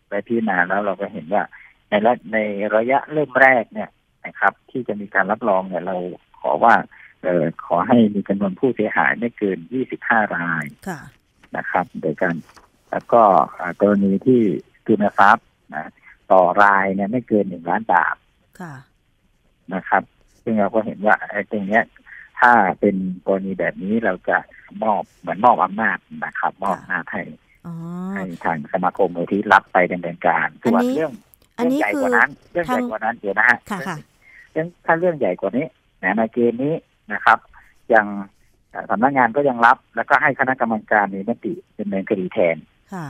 Speaker 6: ไปพิจารณาแล้วเราก็เห็นว่า ในระในระยะเริ่มแรกเนี่ยนะครับ ที่จะมีการรับรองเนี่ยเราขอว่าเออขอให้มีจำนวนผู้เสียหายไม่เกิน 25 ราย
Speaker 2: ค่ะ
Speaker 6: นะครับ โดยการแล้วก็อ่ากรณีที่ทุนทรัพย์นะต่อรายเนี่ยไม่เกินหนึ่งล้านบาท
Speaker 2: ค่ะ
Speaker 6: นะครับ ซึ่งเราก็เห็นว่าไอ้ตรงเนี้ย ถ้าเป็นกรณีแบบนี้เราจะมอบเหมือนมอบอำนาจนะครับ มอบอำนาจให้
Speaker 2: อ๋อ
Speaker 6: ให้ทางสมาคมมูลที่รับไปดำเนินการ
Speaker 2: อัน
Speaker 6: ส่วน
Speaker 2: นี้
Speaker 6: เรื่อง
Speaker 2: อันนี้
Speaker 6: เรื่องใหญ่
Speaker 2: คื
Speaker 6: ก
Speaker 2: อ
Speaker 6: ว่านั้นเรื่องใหญ่
Speaker 2: ทาง
Speaker 6: กว่านั้นเดี๋ยวนะฮะ
Speaker 2: ค่ะค่ะ
Speaker 6: เรื่องถ้าเรื่องใหญ่กว่านี้นะในเกณฑ์นี้นะครับ ยังเอ่อสำนักงานก็ยังรับ แล้วก็ให้คณะกรรมการมีมติดำเนินคดีแทน
Speaker 2: ค่ะ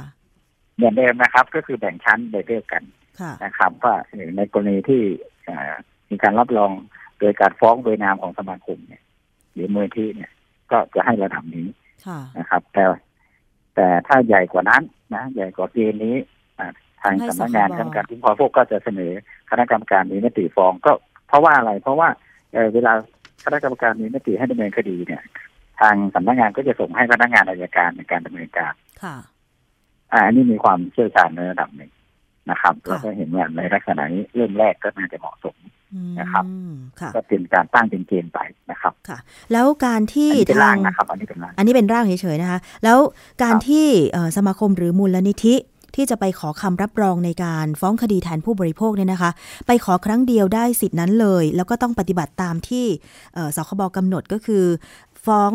Speaker 6: เหมือนเดิมนะครับ ก็คือแบ่งชั้นโดยเดียวกัน
Speaker 2: ค่ะ
Speaker 6: นะครับว่าในกรณีที่เอ่อมีการรับรองโดยการฟ้องโดยนามของสมาคมเนี่ย หรือมูลที่เนี่ย ก็จะให้ระดับนี้
Speaker 2: ค่ะ
Speaker 6: นะครับ แต่แต่ถ้าใหญ่กว่านั้นนะใหญ่กว่าเกณฑ์นี้อ่าทาง
Speaker 2: ให้
Speaker 6: สำนักงาน
Speaker 2: สคบ
Speaker 6: กรรมการคุ้มครองพวกก็จะเสนอคณะกรรมการมีมติฟ้องก็เพราะว่าอะไร เพราะว่าเอ่อเวลาคณะกรรมการมีมติให้ดำเนินคดีเนี่ย ทางสำนักงานก็จะส่งให้พนักงานอายการในการดำเนินการ
Speaker 2: ค่ะ
Speaker 6: อ่าอันนี้มีความเชี่ยวชาญในระดับหนึ่งนะครับ
Speaker 2: ค่ะ
Speaker 6: เราก็เห็นว่าในลักษณะนี้เริ่มแรกก็น่าจะเหมาะสม
Speaker 2: อืม
Speaker 6: นะครับ
Speaker 2: ค่ะ
Speaker 6: ก็เป็นการตั้งเป็นเกณฑ์ไปนะครับ
Speaker 2: ค่ะ แล้วการที่
Speaker 6: อันนี้เป็น
Speaker 2: ทา
Speaker 6: ร่างงนะครับ อันนี้เป็นร่าง
Speaker 2: อันนี้เป็นร่างเฉยๆนะคะ แล้วการ
Speaker 6: ครับ
Speaker 2: ที่เอ่อสมาคมหรือมูลนิธิที่จะไปขอคำรับรองในการฟ้องคดีแทนผู้บริโภคเนี่ยนะคะ ไปขอครั้งเดียวได้สิทธินั้นเลย แล้วก็ต้องปฏิบัติตามที่เอ่อสคบกำหนดก็คือ ฟ้อง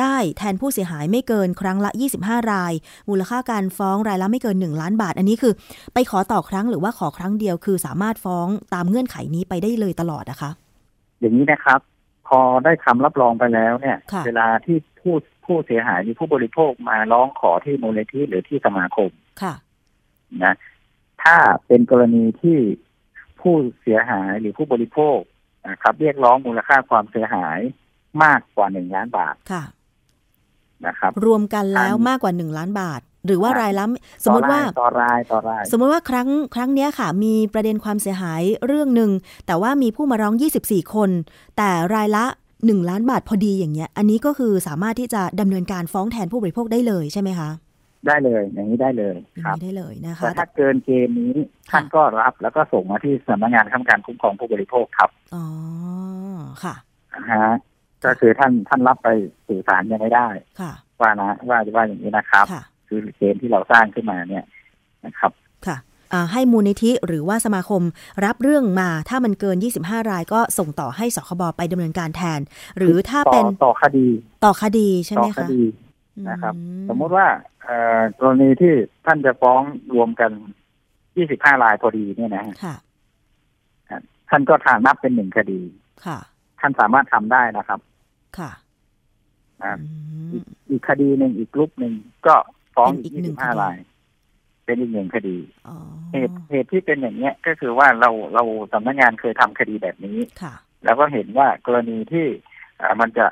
Speaker 2: ได้แทนผู้เสียหายไม่เกินครั้งละ 25 ราย มูลค่าการฟ้องรายละไม่เกิน 1 ล้านบาท อันนี้คือ ไปขอต่อครั้งหรือว่าขอครั้งเดียวคือสามารถฟ้องตามเงื่อนไขนี้ไปได้เลยตลอดนะคะ
Speaker 6: อย่างนี้นะครับ พอได้คำรับรองไปแล้วเนี่ย
Speaker 2: ค่ะ
Speaker 6: เวลาที่ผู้ผผู้เสียหายหรือผู้บริโภคมาร้องขอที่มูลนิธิหรือที่สมาคม
Speaker 2: ค่ะ
Speaker 6: นะถ้าเป็นกรณีที่ผู้เสียหายหรือผู้บริโภคนะครับ เรียกร้องมูลค่าความเสียหายมากกว่าหนึ่งล้านบาท
Speaker 2: ค่ะ
Speaker 6: นะครับ
Speaker 2: รวมกันแล้ว
Speaker 6: อัน
Speaker 2: มากกว่า 1 ล้านบาท หรือว่า
Speaker 6: ครับ
Speaker 2: รายละสมมติว่า
Speaker 6: ต่อรายต่อราย
Speaker 2: สมมติว่าครั้งครั้งเนี้ยค่ะ มีประเด็นความเสียหายเรื่องหนึ่งแต่ว่ามีผู้มาร้อง 24 คน แต่รายละ1ล้านบาทพอดีอย่างเงี้ย อันนี้ก็คือสามารถที่จะดำเนินการฟ้องแทนผู้บริโภคได้เลยใช่ไหมคะ
Speaker 6: ได้เลยอย่างนี้ได้เลย
Speaker 2: อย่าง
Speaker 6: ครับ
Speaker 2: นี้ได้เลยนะคะ
Speaker 6: แต่ถ้าเกินเกณฑ์นี้ท่านก็รับ แล้วก็ส่งมาที่สำนักงานคณะกรรมการคุ้มครองผู้บริโภคครับ
Speaker 2: อ๋อ ค่ะ
Speaker 6: นะฮะ ก็คือท่านท่านรับไปสื่อสารยังไม่ได้
Speaker 2: ค่ะ
Speaker 6: ว่านะว่าว่าอย่างนี้นะครับ
Speaker 2: ค่ะ
Speaker 6: คือเกณฑ์ที่เราสร้างขึ้นมาเนี่ยนะครับ
Speaker 2: ค่ะอ่าให้มูลนิธิหรือว่าสมาคมรับเรื่องมาถ้ามันเกิน 25 รายก็ส่งต่อให้สคบไปดำเนินการแทน หรือถ้า
Speaker 6: ต่อ
Speaker 2: เป็น
Speaker 6: ต่อคดี
Speaker 2: ต่อคดีใช่
Speaker 6: ต่
Speaker 2: ไห
Speaker 6: อ
Speaker 2: ม
Speaker 6: ค
Speaker 2: คะ
Speaker 6: ดี
Speaker 2: อื
Speaker 6: นะครับ สมมุติว่าเอ่อกรณีที่ท่านจะฟ้องรวมกัน 25 รายพอดีเนี่ยนะฮะ
Speaker 2: ค่ะ
Speaker 6: ท่านก็ทางนับเป็นหนึ่งคดี
Speaker 2: ค่ะ
Speaker 6: ท่านสามารถทำได้นะครับ
Speaker 2: ค่ะ
Speaker 6: อ่า
Speaker 2: อืม
Speaker 6: อีกคดีหนึ่งอีกกลุ่มหนึ่งก็ฟ้อง
Speaker 2: เป็นอี
Speaker 6: อี
Speaker 2: ก
Speaker 6: ก
Speaker 2: หนึ่งคดี
Speaker 6: 25ราย เป็นอีกหนึ่งคดี
Speaker 2: อ๋อ
Speaker 6: เหตุเหตุที่เป็นอย่างเนี้ยก็คือว่าเราเราสำนักงานเคยทำคดีแบบนี้
Speaker 2: ค่ะ
Speaker 6: แล้วก็เห็นว่ากรณีที่เอ่อมันจะ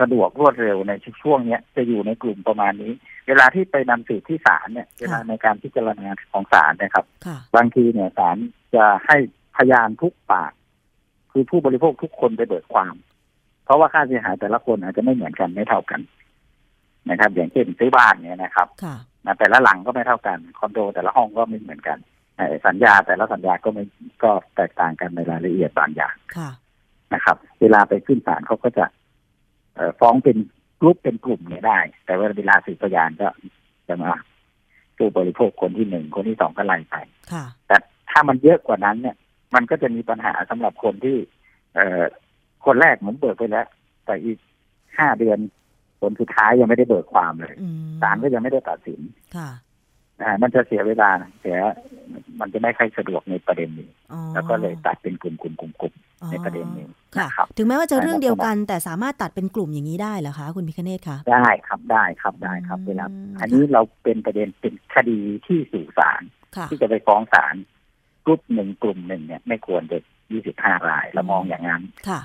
Speaker 6: สะดวกรวดเร็วในช่วงเนี้ยจะอยู่ในกลุ่มประมาณนี้ เวลาที่ไปนำสืบที่ศาลเนี่ยเวลาในการพิจารณาของศาลนะครับ
Speaker 2: ค่ะ
Speaker 6: บางทีเนี่ยศาลจะให้พยานทุกปาก คือผู้บริโภคทุกคนไปเบิกความ เพราะว่าค่าเสียหายแต่ละคนอาจจะไม่เหมือนกันไม่เท่ากันนะครับ อย่างเช่นซื้อบ้านเนี่ยนะครับ
Speaker 2: ค่ะ
Speaker 6: นะแต่ละหลังก็ไม่เท่ากันคอนโดแต่ละห้องก็ไม่เหมือนกันเอ่อสัญญาแต่ละสัญญาก็ไม่ก็แตกต่างกันในรายละเอียดบางอย่าง
Speaker 2: ค่ะ
Speaker 6: นะครับ เวลาไปขึ้นศาลเขาก็จะเอ่อฟ้องเป็นกลุ่มเป็นกลุ่มเนี่ยได้ แต่ว่าเวลาสืบพยานก็จะมาผู้บริโภคคนที่หนึ่งคนที่สองก็ไล่ไป
Speaker 2: ค่ะ
Speaker 6: แต่ถ้ามันเยอะกว่านั้นเนี่ย มันก็จะมีปัญหาสำหรับคนที่ เอ่อ คนแรกเหมือนเบิกไปแล้ว แต่อีกห้าเดือนคนสุดท้ายยังไม่ได้เบิกความเลย
Speaker 2: อืม
Speaker 6: ศาลก็ยังไม่ได้ตัดสิน
Speaker 2: ค่ะ
Speaker 6: อ่ามันจะเสียเวลาเสียมันจะไม่ค่อยสะดวกในประเด็นนี้
Speaker 2: อ๋อ
Speaker 6: แล้วก็เลยตัดเป็นกลุ่มกลุ่มกลุ่มกลุ่ม
Speaker 2: อ๋อ
Speaker 6: ในประเด็นนี้
Speaker 2: ค่ะ
Speaker 6: นะครับ
Speaker 2: ถึงแม้ว่าจะเรื่องเดียวกัน แต่สามารถตัดเป็นกลุ่มอย่างนี้ได้เหรอคะ คุณพิคเนตคะ
Speaker 6: ได้ครับได้ครับได้ครับ
Speaker 2: อืม
Speaker 6: เวลาอันนี้เราเป็นประเด็นเป็นคดีที่สู่ศาล
Speaker 2: ค่ะ
Speaker 6: ที่จะไปฟ้องศาลกลุ่มหนึ่งกลุ่มหนึ่งเนี่ย ไม่ควรจะยี่สิบห้ารายเรามองอย่างนั้น
Speaker 2: ค่ะ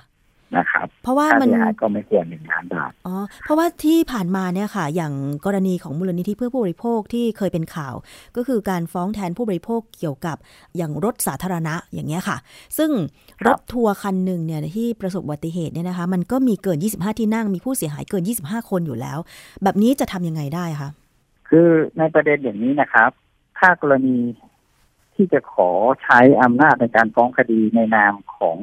Speaker 6: นะครับ
Speaker 2: เพราะว่า
Speaker 6: ค่า
Speaker 2: มัน
Speaker 6: เสียหายก็ไม่ควรหนึ่งล้านบาท
Speaker 2: อ๋อเพราะว่าที่ผ่านมาเนี่ยค่ะ อย่างกรณีของมูลนิธิเพื่อผู้บริโภคที่เคยเป็นข่าว ก็คือการฟ้องแทนผู้บริโภคเกี่ยวกับอย่างรถสาธารณะอย่างเงี้ยค่ะ ซึ่ง
Speaker 6: ครั
Speaker 2: ร
Speaker 6: บ
Speaker 2: ถทัวร์คันหนึ่งเนี่ยที่ประสบอุบัติเหตุเนี่ยนะคะ มันก็มีเกิน 25 ที่นั่งมีผู้เสียหายเกิน 25 คนอยู่แล้ว แบบนี้จะทำยังไงได้คะ
Speaker 6: คือในประเด็นอย่างนี้นะครับ ถ้ากรณีที่จะขอใช้อำนาจในการฟ้องคดีในนามของ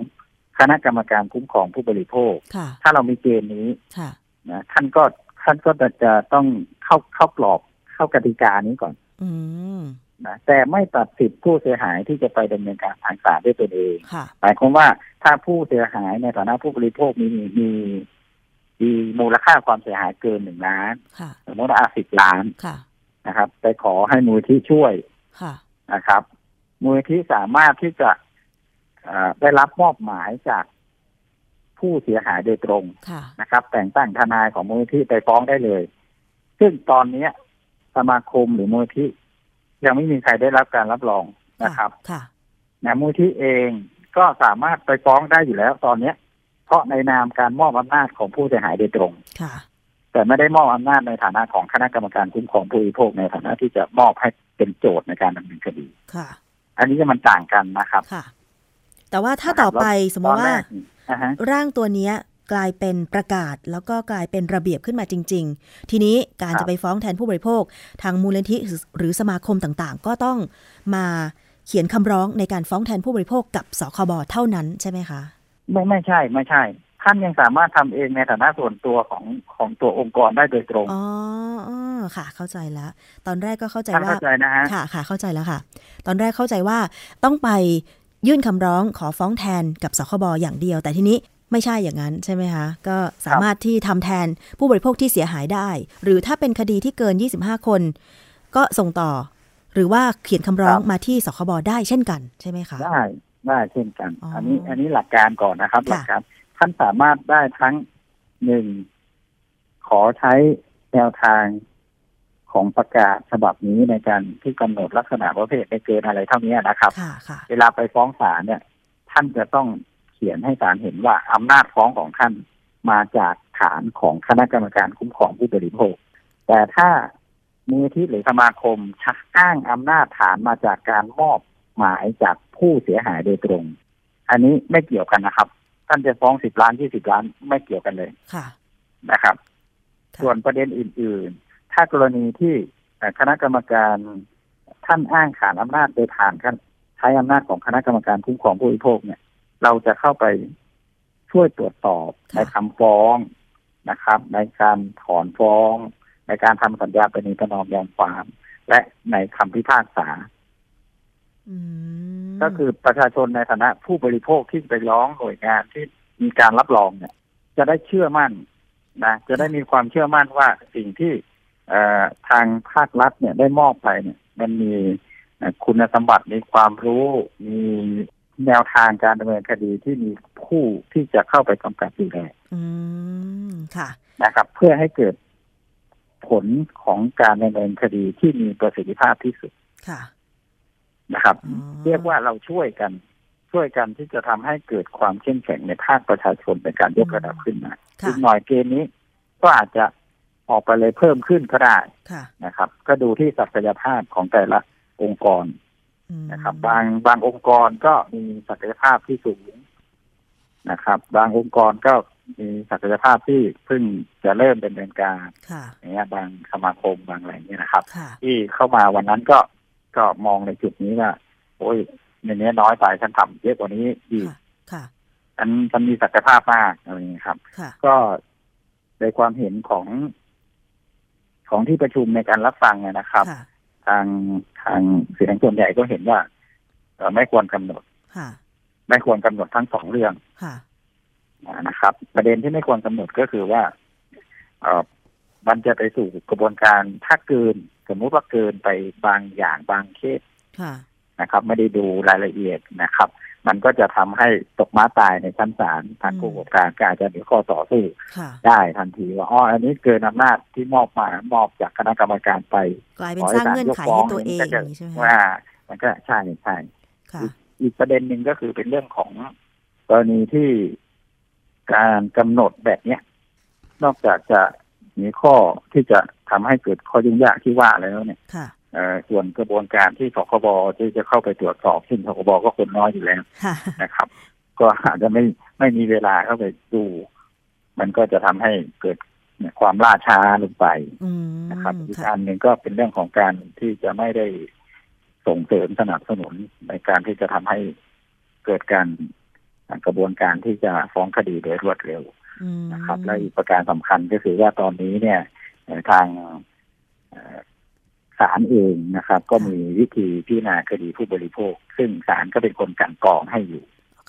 Speaker 6: คณะกรรมการคุ้มครองผู้บริโภค
Speaker 2: ค่ะ
Speaker 6: ถ้าเรามีเกณฑ์นี้
Speaker 2: ค่ะ
Speaker 6: นะท่านก็ท่านก็จะจะต้องเข้าเข้ากรอบเข้ากติกานี้ก่อน
Speaker 2: อืม
Speaker 6: นะแต่ไม่ตัดสิทธิผู้เสียหายที่จะไปดำเนินการทางศาลด้วยตนเอง
Speaker 2: ค่ะ
Speaker 6: หมายความว่าถ้าผู้เสียหายในฐานะผู้บริโภคมีมีมีมูลค่าความเสียหายเกินหนึ่งล้าน
Speaker 2: ค่ะ
Speaker 6: สมมติว่าสิบล้าน
Speaker 2: ค่ะ
Speaker 6: นะครับ ไปขอให้มูลที่ช่วย
Speaker 2: ค่ะ
Speaker 6: นะครับมูลที่สามารถที่จะเอ่อ ได้รับมอบหมายจากผู้เสียหายโดยตรง
Speaker 2: ค่ะ
Speaker 6: นะครับ แต่งตั้งทนายของมูลที่ไปฟ้องได้เลย ซึ่งตอนเนี้ยสมาคมหรือมูลที่ยังไม่มีใครได้รับการรับรองนะครับ
Speaker 2: ค่ะ
Speaker 6: นะมูลที่เองก็สามารถไปฟ้องได้อยู่แล้วตอนเนี้ย เพราะในนามการมอบอำนาจของผู้เสียหายโดยตรง
Speaker 2: ค่ะ
Speaker 6: แต่ไม่ได้มอบอำนาจในฐานะของคณะกรรมการคุ้มครองผู้บริโภคในฐานะที่จะมอบให้เป็นโจทย์ในการดำเนินคดี
Speaker 2: ค่ะ
Speaker 6: อันนี้จะมันต่างกันนะครับ
Speaker 2: ค่ะ แต่ว่าถ้าต่อไปสมม
Speaker 6: ตอน
Speaker 2: ติ
Speaker 6: แร
Speaker 2: ว่า
Speaker 6: กนี่อ่าฮะ
Speaker 2: ร่างตัวเนี้ยกลายเป็นประกาศ แล้วก็กลายเป็นระเบียบขึ้นมาจริง ๆ ทีนี้การ
Speaker 6: ครับ
Speaker 2: จะไปฟ้องแทนผู้บริโภค ทางมูลนิธิหรือสมาคมต่างๆ ก็ต้องมาเขียนคำร้องในการฟ้องแทนผู้บริโภคกับสคบเท่านั้นใช่ไหมคะ
Speaker 6: ไม่ไม่ใช่ไม่ใช่ท่านยังสามารถทำเองในฐานะส่วนตัวของของตัวองค์กรได้โดยตรง
Speaker 2: อ๋ออ๋อค่ะ เข้าใจแล้ว ตอนแรกก็เข้าใจ
Speaker 6: ท่าน
Speaker 2: ว่า
Speaker 6: เข้าใจนะฮะ
Speaker 2: ค่ะค่ะ เข้าใจแล้วค่ะ ตอนแรกเข้าใจว่าต้องไป ยื่นคำร้องขอฟ้องแทนกับสคบอย่างเดียว แต่ทีนี้ไม่ใช่อย่างนั้นใช่ไหมคะ ก็สามารถที่ทำแทนผู้บริโภคที่เสียหายได้ หรือถ้าเป็นคดีที่เกิน 25 คน ก็ส่งต่อ หรือว่าเขียนคำร้อง
Speaker 6: ครับ
Speaker 2: มาที่สคบได้เช่นกันใช่ไหมคะ
Speaker 6: ได้ได้เช่นกัน
Speaker 2: อ๋ออั
Speaker 6: อันนี้อันนี้หลักการก่อนนะครับ
Speaker 2: ค่ะ
Speaker 6: หลักการท่านสามารถได้ทั้งหนึ่งขขอใช้แนวทาง ของประกาศฉบับนี้ในการที่กำหนดลักษณะประเภทไม่เกินอะไรเท่านี้นะครับ
Speaker 2: ค่ะค่ะ
Speaker 6: เวลาไปฟ้องศาลเนี่ย ท่านจะต้องเขียนให้ศาลเห็นว่าอำนาจฟ้องของท่านมาจากฐานของคณะกรรมการคุ้มครองผู้บริโภค แต่ถ้ามูลที่หรือสมาคมชักอ้างอำนาจฐานมาจากการมอบหมายจากผู้เสียหายโดยตรง อันนี้ไม่เกี่ยวกันนะครับ ท่านจะฟ้องสิบล้านยี่สิบล้านไม่เกี่ยวกันเลย
Speaker 2: ค่ะ
Speaker 6: นะครับ
Speaker 2: ค่ะ
Speaker 6: ส่วนประเด็นอื่นๆ ถ้ากรณีที่เอ่อคณะกรรมการท่านอ้างขานอำนาจโดยผ่านกันใช้อำนาจของคณะกรรมการคุ้มครองผู้บริโภคเนี่ย เราจะเข้าไปช่วยตรวจสอบในคำฟ้องนะครับ ในการถอนฟ้อง ในการทำสัญญาปณีประนอมยอมความ และในคำพิพากษา
Speaker 2: อืม
Speaker 6: ก็คือประชาชนในฐานะผู้บริโภคที่ไปร้องหน่วยงานที่มีการรับรองเนี่ย จะได้เชื่อมั่นนะจะได้มีความเชื่อมั่นว่าสิ่งที่เอ่อ ทางภาครัฐเนี่ยได้มอบไปเนี่ย มันมีเอ่อคุณสมบัติมีความรู้มีแนวทางการดำเนินคดีที่มีผู้ที่จะเข้าไปกำกับดูแล
Speaker 2: อืมค่ะ
Speaker 6: นะครับ เพื่อให้เกิดผลของการดำเนินคดีที่มีประสิทธิภาพที่สุด
Speaker 2: ค่ะ
Speaker 6: นะครับ
Speaker 2: อ๋อ
Speaker 6: เรียกว่าเราช่วยกัน ช่วยกันที่จะทำให้เกิดความเข้มแข็งในภาคประชาชนในการยกระดับขึ้นมา
Speaker 2: ค่ะ
Speaker 6: อีกหน่อยเกณฑ์นี้ ก็อาจจะ ออกไปเลยเพิ่มขึ้นก็ได้
Speaker 2: ค่ะ
Speaker 6: นะครับ ก็ดูที่ศักยภาพของแต่ละองค์กร
Speaker 2: อืม
Speaker 6: นะครับ บางบางองค์กรก็มีศักยภาพที่สูงนะครับ บางองค์กรก็มีศักยภาพที่เพิ่งจะเริ่มดำเนินการ
Speaker 2: ค่ะ
Speaker 6: อย่างเงี้ยบางสมาคมบางอะไรเงี้ยนะครับ
Speaker 2: ค่ะ
Speaker 6: ที่เข้ามาวันนั้นก็ก็มองในจุดนี้ว่าโอ้ยในนี้น้อยไปฉันทำเยอะกว่านี้อีก
Speaker 2: ค่ะค่ะ
Speaker 6: ฉันฉันมีศักยภาพมากอะไรอย่างนี้ยครับ
Speaker 2: ค่ะ
Speaker 6: ก็ในความเห็นของ ของที่ประชุมในการรับฟังเนี่ยนะครับ
Speaker 2: ค่ะ
Speaker 6: ทางทางเสียงส่วนใหญ่ก็เห็นว่าเอ่อไม่ควรกำหนด
Speaker 2: ค่ะ
Speaker 6: ไม่ควรกำหนดทั้งสองเรื่อง
Speaker 2: ค่ะ
Speaker 6: นะครับ ประเด็นที่ไม่ควรกำหนดก็คือว่าเออมันจะไปสู่กระบวนการถ้าเกิน สมมุติว่าเกินไปบางอย่างบางเคส
Speaker 2: ค่ะ
Speaker 6: นะครับ ไม่ได้ดูรายละเอียดนะครับ มันก็จะทำให้ตกม้าตายในชั้นศาลทาง
Speaker 2: อืม
Speaker 6: ผู้ประกอบการก็อาจจะมีข้อต่อสู้
Speaker 2: ค่ะ
Speaker 6: ได้ทันทีว่าอ๋ออันนี้เกินอำนาจที่มอบมามอบจากคณะกรรมการไป
Speaker 2: กลายเป็น
Speaker 6: ข
Speaker 2: สร้างเงื่อนไขให้ตัวเอง
Speaker 6: ก็
Speaker 2: อ
Speaker 6: จะ
Speaker 2: ย่างนี้ใช่ไหมคะ
Speaker 6: ว่ามันก็ใช่ใช่
Speaker 2: ค่ะ
Speaker 6: อีกประเด็นหนึ่งก็คือเป็นเรื่องของกรณีที่การกำหนดแบบเนี้ย นอกจากจะมีข้อที่จะทำให้เกิดข้อยุ่งยากที่ว่าแล้วเนี่ย
Speaker 2: ค่ะ
Speaker 6: เอ่อ ส่วนกระบวนการที่สคบที่จะเข้าไปตรวจสอบซึ่งสคบก็คนน้อยอยู่แล้ว
Speaker 2: ค่ะ
Speaker 6: นะครับ ก็อาจจะไม่ไม่มีเวลาเข้าไปดู มันก็จะทำให้เกิดความล่าช้าลงไป
Speaker 2: อืม
Speaker 6: นะครับอีก
Speaker 2: ค่ะ
Speaker 6: อันหนึ่งก็เป็นเรื่องของการที่จะไม่ได้ส่งเสริมสนับสนุนในการที่จะทำให้เกิดการกระบวนการที่จะฟ้องคดีโดยรวดเร็ว
Speaker 2: อืม
Speaker 6: นะครับ และอีกประการสำคัญก็คือว่าตอนนี้เนี่ยเอ่อทางเอ่อ ศาลเองนะครับ ก็มีวิธีพิจารณาคดีผู้บริโภค ซึ่งศาลก็เป็นคนกลันกรองให้อยู่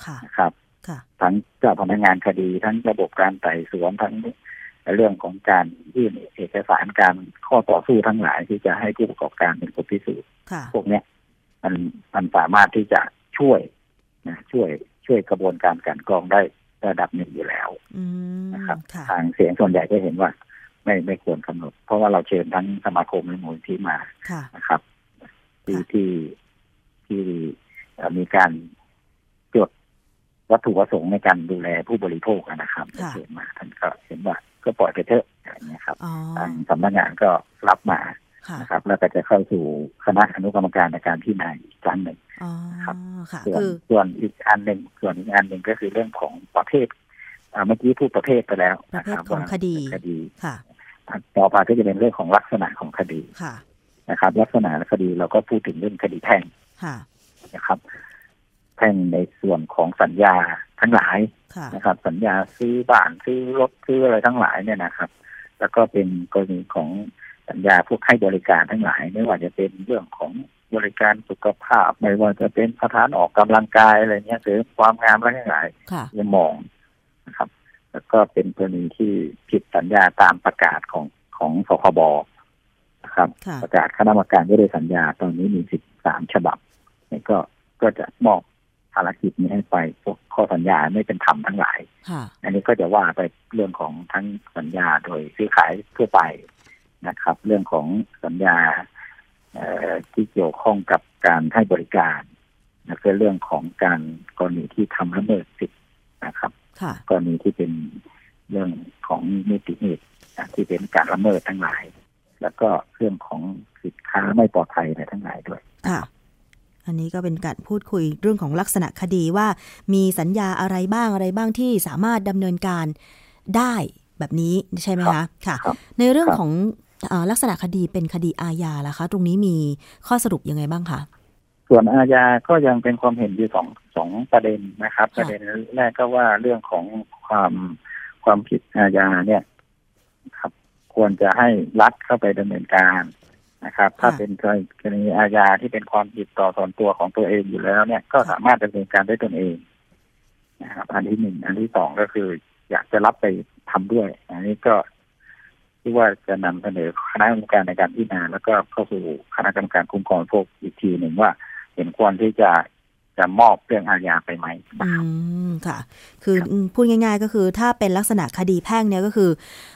Speaker 2: ค่ะ
Speaker 6: นะครับ
Speaker 2: ค่ะ
Speaker 6: ทั้งเจ้าพนักงานคดีทั้งระบบการไต่สวนทั้งเรื่องของการยื่นเอกสารการข้อต่อสู้ทั้งหลายที่จะให้ผู้ประกอบการเป็นคนพิสูจน์
Speaker 2: ค่ะ
Speaker 6: พวกเนี้ยมันมันสามารถที่จะช่วยนะช่วยช่วยกระบวนการกลันกรองได้ระดับหนึ่งอยู่แล้ว
Speaker 2: อืม
Speaker 6: นะครับ
Speaker 2: ค่ะ
Speaker 6: ทางเสียงส่วนใหญ่ก็เห็นว่า ไม่ไม่ควรกำหนด เพราะว่าเราเชิญทั้งสมาคมและมูลที่มา
Speaker 2: ค่ะ
Speaker 6: นะครับ ที่
Speaker 2: ค่ะ
Speaker 6: ที่ที่เอ่อมีการจดวัตถุประสงค์ในการดูแลผู้บริโภคนะครับ
Speaker 2: ค่ะ
Speaker 6: เชิญมาท่านก็เห็นว่าก็ปล่อยไปเถอะอะไรเงี้ยครับ
Speaker 2: อ๋อ
Speaker 6: ทางสำนักงานก็รับมา
Speaker 2: ค่ะ
Speaker 6: นะครับ แล้วก็จะเข้าสู่คณะอนุกรรมการในการพิจารณาอีกครั้งหนึ่ง
Speaker 2: อ๋อ
Speaker 6: ครับ
Speaker 2: ค่ะ
Speaker 6: ส่วน
Speaker 2: คือ
Speaker 6: ส่วนอีกอันหนึ่งส่วนอีกอันหนึ่งก็คือเรื่องของประเภทอ่าเมื่อกี้พูดประเภทไปแล้ว
Speaker 2: ประ
Speaker 6: นะ
Speaker 2: เภ
Speaker 6: ค
Speaker 2: ท
Speaker 6: รับ
Speaker 2: ของ
Speaker 6: ว่า
Speaker 2: คดี
Speaker 6: คดี
Speaker 2: ค่ะ
Speaker 6: ต่อไปก็จะเป็นเรื่องของลักษณะของคดี
Speaker 2: ค่ะ
Speaker 6: นะครับ ลักษณะคดีเราก็พูดถึงเรื่องคดีแพ่ง
Speaker 2: ค่ะ
Speaker 6: นะครับ แพ่งในส่วนของสัญญาทั้งหลาย
Speaker 2: ค่ะ
Speaker 6: นะครับ สัญญาซื้อบ้านซื้อรถซื้ออะไรทั้งหลายเนี่ยนะครับ แล้วก็เป็นกรณีของสัญญาพวกให้บริการทั้งหลาย ไม่ว่าจะเป็นเรื่องของบริการสุขภาพ ไม่ว่าจะเป็นสถานออกกำลังกายอะไรเงี้ยหรือความงามอะไรทั้งหลาย
Speaker 2: ค่ะ
Speaker 6: ยังมองนะครับ แล้วก็เป็นกรณีที่ผิดสัญญาตามประกาศของของสคบนะครับ
Speaker 2: ค่ะ
Speaker 6: ประกาศคณะกรรมการว่าด้วยสัญญาตอนนี้มีสิบสามฉบับนี่ก็ก็จะมอบภารกิจนี้ให้ไปพวกข้อสัญญาไม่เป็นธรรมทั้งหลาย
Speaker 2: ค่ะ
Speaker 6: อันนี้ก็จะว่าไปเรื่องของทั้งสัญญาโดยซื้อขายทั่วไปนะครับ เรื่องของสัญญาเอ่อที่เกี่ยวข้องกับการให้บริการ แล้วก็เรื่องของการกรณีที่ทำละเมิดสิทธินะครับ
Speaker 2: ค่ะ
Speaker 6: กรณีที่เป็นเรื่องของนิติเหตุนะที่เป็นการละเมิดทั้งหลาย แล้วก็เรื่องของสินค้าไม่ปลอดภัยอะไรทั้งหลายด้วย
Speaker 2: ค่ะอันนี้ก็เป็นการพูดคุยเรื่องของลักษณะคดีว่า มีสัญญาอะไรบ้างอะไรบ้างที่สามารถดำเนินการได้แบบนี้ใช่ไหมคะค่ะ
Speaker 6: ครับ
Speaker 2: ในเรื่อง
Speaker 6: ครับ
Speaker 2: ของเออลักษณะคดีเป็นคดีอาญาล่ะคะ ตรงนี้มีข้อสรุปยังไงบ้างคะ
Speaker 6: ส่วนอาญาก็ยังเป็นความเห็นอยู่สอง สองประเด็นนะครับ
Speaker 2: ค่ะ
Speaker 6: ประเด็นแรกก็ว่าเรื่องของความความผิดอาญาเนี่ยครับ ควรจะให้รัฐเข้าไปดำเนินการนะครับ ถ้าเป็นกรณีอาญาที่เป็นความผิดต่อส่วนตัวของตัวเองอยู่แล้วเนี่ย ก็สามารถดำเนินการได้ตนเองนะครับ อันที่หนึ่งอันที่สองก็คือ อยากจะรับไปทำด้วย อันนี้ก็ที่ว่าจะนำเสนอคณะกรรมการในการพิจารณาแล้วก็เข้าสู่คณะกรรมการคุ้มครองพวกอีกทีหนึ่งว่า เห็นควรที่จะ จะมอบเรื่องอาญาไปไหมนะ
Speaker 2: อื
Speaker 6: ครับ
Speaker 2: มค่ะ คือ
Speaker 6: ครับ
Speaker 2: อืมพูดง่าย ๆ ก็คือถ้าเป็นลักษณะคดีแพ่งเนี่ยก็คือ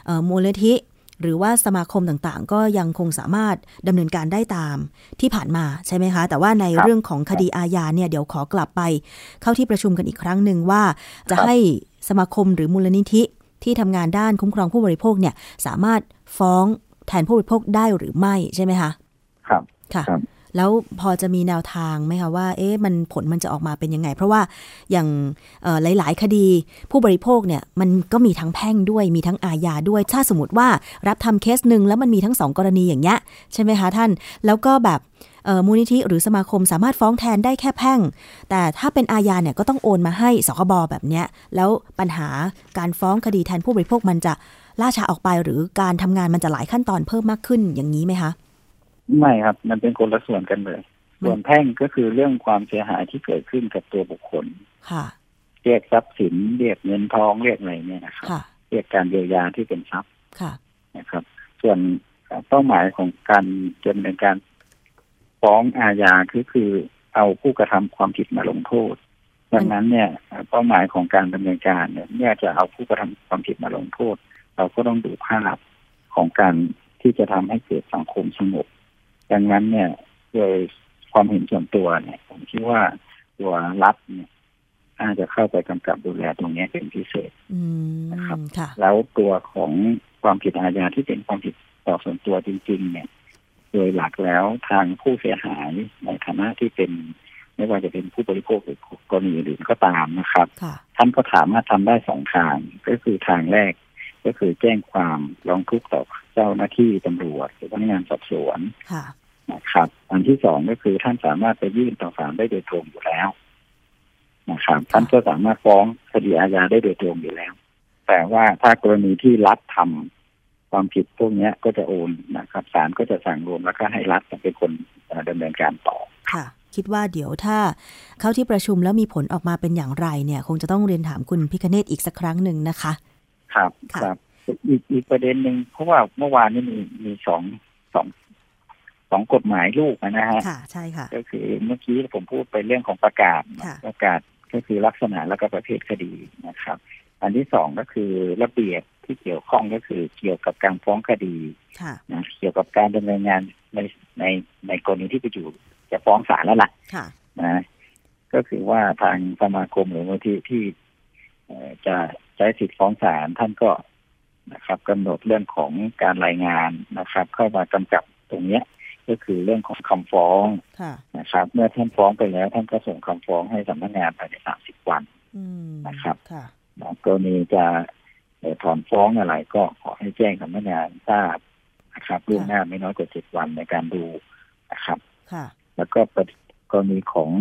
Speaker 2: เอ่อมูลนิธิหรือว่าสมาคมต่างๆ ก็ยังคงสามารถดำเนินการได้ตามที่ผ่านมาใช่ไหมคะ แต่ว่าใน
Speaker 6: ครับ
Speaker 2: เรื่องของคดีอาญาเนี่ยเดี๋ยวขอกลับไป เข้าที่ประชุมกันอีกครั้งหนึ่งว่า จะ
Speaker 6: ครับ
Speaker 2: ให้สมาคมหรือมูลนิธิ ที่ทำงานด้านคุ้มครองผู้บริโภคเนี่ยสามารถฟ้องแทนผู้บริโภคได้หรือไม่ใช่ไหมคะ
Speaker 6: ครับ
Speaker 2: ค่ะ
Speaker 6: ครับ
Speaker 2: แล้วพอจะมีแนวทางไหมคะว่าเอ๊ะมันผลมันจะออกมาเป็นยังไง เพราะว่าอย่างหลาย ๆ คดีผู้บริโภคเนี่ยมันก็มีทั้งแพ่งด้วยมีทั้งอาญาด้วย ถ้าสมมติว่ารับทำเคสหนึ่งแล้วมันมีทั้งสองกรณีอย่างเงี้ยใช่ไหมคะท่าน แล้วก็แบบมูลนิธิหรือสมาคมสามารถฟ้องแทนได้แค่แพ่ง แต่ถ้าเป็นอาญาเนี่ยก็ต้องโอนมาให้สคบแบบเนี้ยแล้วปัญหาการฟ้องคดีแทนผู้บริโภคมันจะล่าช้าออกไปหรือการทำงานมันจะหลายขั้นตอนเพิ่มมากขึ้นอย่างนี้ไหมคะ
Speaker 6: ไม่ครับ มันเป็นคนละส่วนกันเลย ส่วนแพ่งก็คือเรื่องความเสียหายที่เกิดขึ้นกับตัวบุคคล
Speaker 2: ค่ะ
Speaker 6: เรียกทรัพย์สิน เรียกเงินทอง เรียกอะไรเนี่ยนะครับ
Speaker 2: ค่ะ
Speaker 6: เรียกการเยียวยาที่เป็นทรัพย์
Speaker 2: ค่ะ
Speaker 6: นะครับ ส่วนเป้าหมายของการดำเนินการฟ้องอาญาคือคือเอาผู้กระทำความผิดมาลงโทษดังนั้นเนี่ยเป้าหมายของการดำเนินการเนี่ยเมื่อจะเอาผู้กระทำความผิดมาลงโทษ เราก็ต้องดูภาพของการที่จะทำให้เกิดสังคมสงบ ดังนั้นเนี่ยโดยความเห็นส่วนตัวเนี่ย ผมคิดว่าตัวรัฐเนี่ยน่าจะเข้าไปกำกับดูแลตรงนี้เป็นพิเศษ
Speaker 2: อืม
Speaker 6: นะครับ
Speaker 2: ค่ะ
Speaker 6: แล้วตัวของความผิดอาญาที่เป็นความผิดต่อส่วนตัวจริง ๆ เนี่ย โดยหลักแล้วทางผู้เสียหายในฐานะที่เป็น ไม่ว่าจะเป็นผู้บริโภคหรือกรณีอื่นก็ตามนะครับ
Speaker 2: ค่ะ
Speaker 6: ท่านก็สามารถทำได้สองทางก็คือทางแรก ก็คือแจ้งความร้องทุกข์ต่อเจ้าหน้าที่ตำรวจหรือพนักงานสอบสวน
Speaker 2: ค่ะ
Speaker 6: นะครับ อันที่สองก็คือท่านสามารถไปยื่นต่อศาลได้โดยตรงอยู่แล้วนะครับท่านก็สามารถฟ้องคดีอาญาได้โดยตรงอยู่แล้ว แต่ว่าถ้ากรณีที่รัฐทำความผิดพวกเนี้ยก็จะโอนนะครับศาลก็จะสั่งรวมแล้วก็ให้รัฐเป็นคนเอ่อดำเนินการต่อ
Speaker 2: ค่ะคิดว่าเดี๋ยวถ้าเข้าที่ประชุมแล้วมีผลออกมาเป็นอย่างไรเนี่ย คงจะต้องเรียนถามคุณพิคเนตอีกสักครั้งหนึ่งนะคะ
Speaker 6: ครับ
Speaker 2: ค่ะ
Speaker 6: ครับอีกอีกประเด็นหนึ่งเพราะว่าเมื่อวานนี้มีมีสองสองสองกฎหมายลูกนะฮะ
Speaker 2: ค่ะใช่ค่ะ
Speaker 6: ก็คือเมื่อกี้ผมพูดไปเรื่องของประกาศ
Speaker 2: ค่ะ
Speaker 6: ประกาศก็คือลักษณะแล้วก็ประเภทคดีนะครับ อันที่สองก็คือระเบียบที่เกี่ยวข้องก็คือเกี่ยวกับการฟ้องคดี
Speaker 2: ค่ะ
Speaker 6: นะเกี่ยวกับการดำเนินงานในในในกรณีที่ไปอยู่จะฟ้องศาลแล้วล่ะ
Speaker 2: ค่ะ
Speaker 6: นะ ก็คือว่าทางสมาคมหรือมูลที่ที่เอ่อจะ ใช้สิทธิฟ้องศาลท่านก็นะครับกำหนดเรื่องของการรายงานนะครับ เข้ามากำกับตรงเนี้ยก็คือเรื่องของคำฟ้อง
Speaker 2: ค่ะ
Speaker 6: นะครับ เมื่อท่านฟ้องไปแล้วท่านก็ส่งคำฟ้องให้สำนักงานภายในสามสิบวัน
Speaker 2: อืม
Speaker 6: นะครับ
Speaker 2: ค่ะ
Speaker 6: นะกรณีจะเอ่อถอนฟ้องอะไรก็ขอให้แจ้งสำนักงานทราบนะครับล่วงหน้าไม่น้อยกว่าเจ็ดวันในการดูนะครับ
Speaker 2: ค่ะ
Speaker 6: แล้วก็ประกรณีของ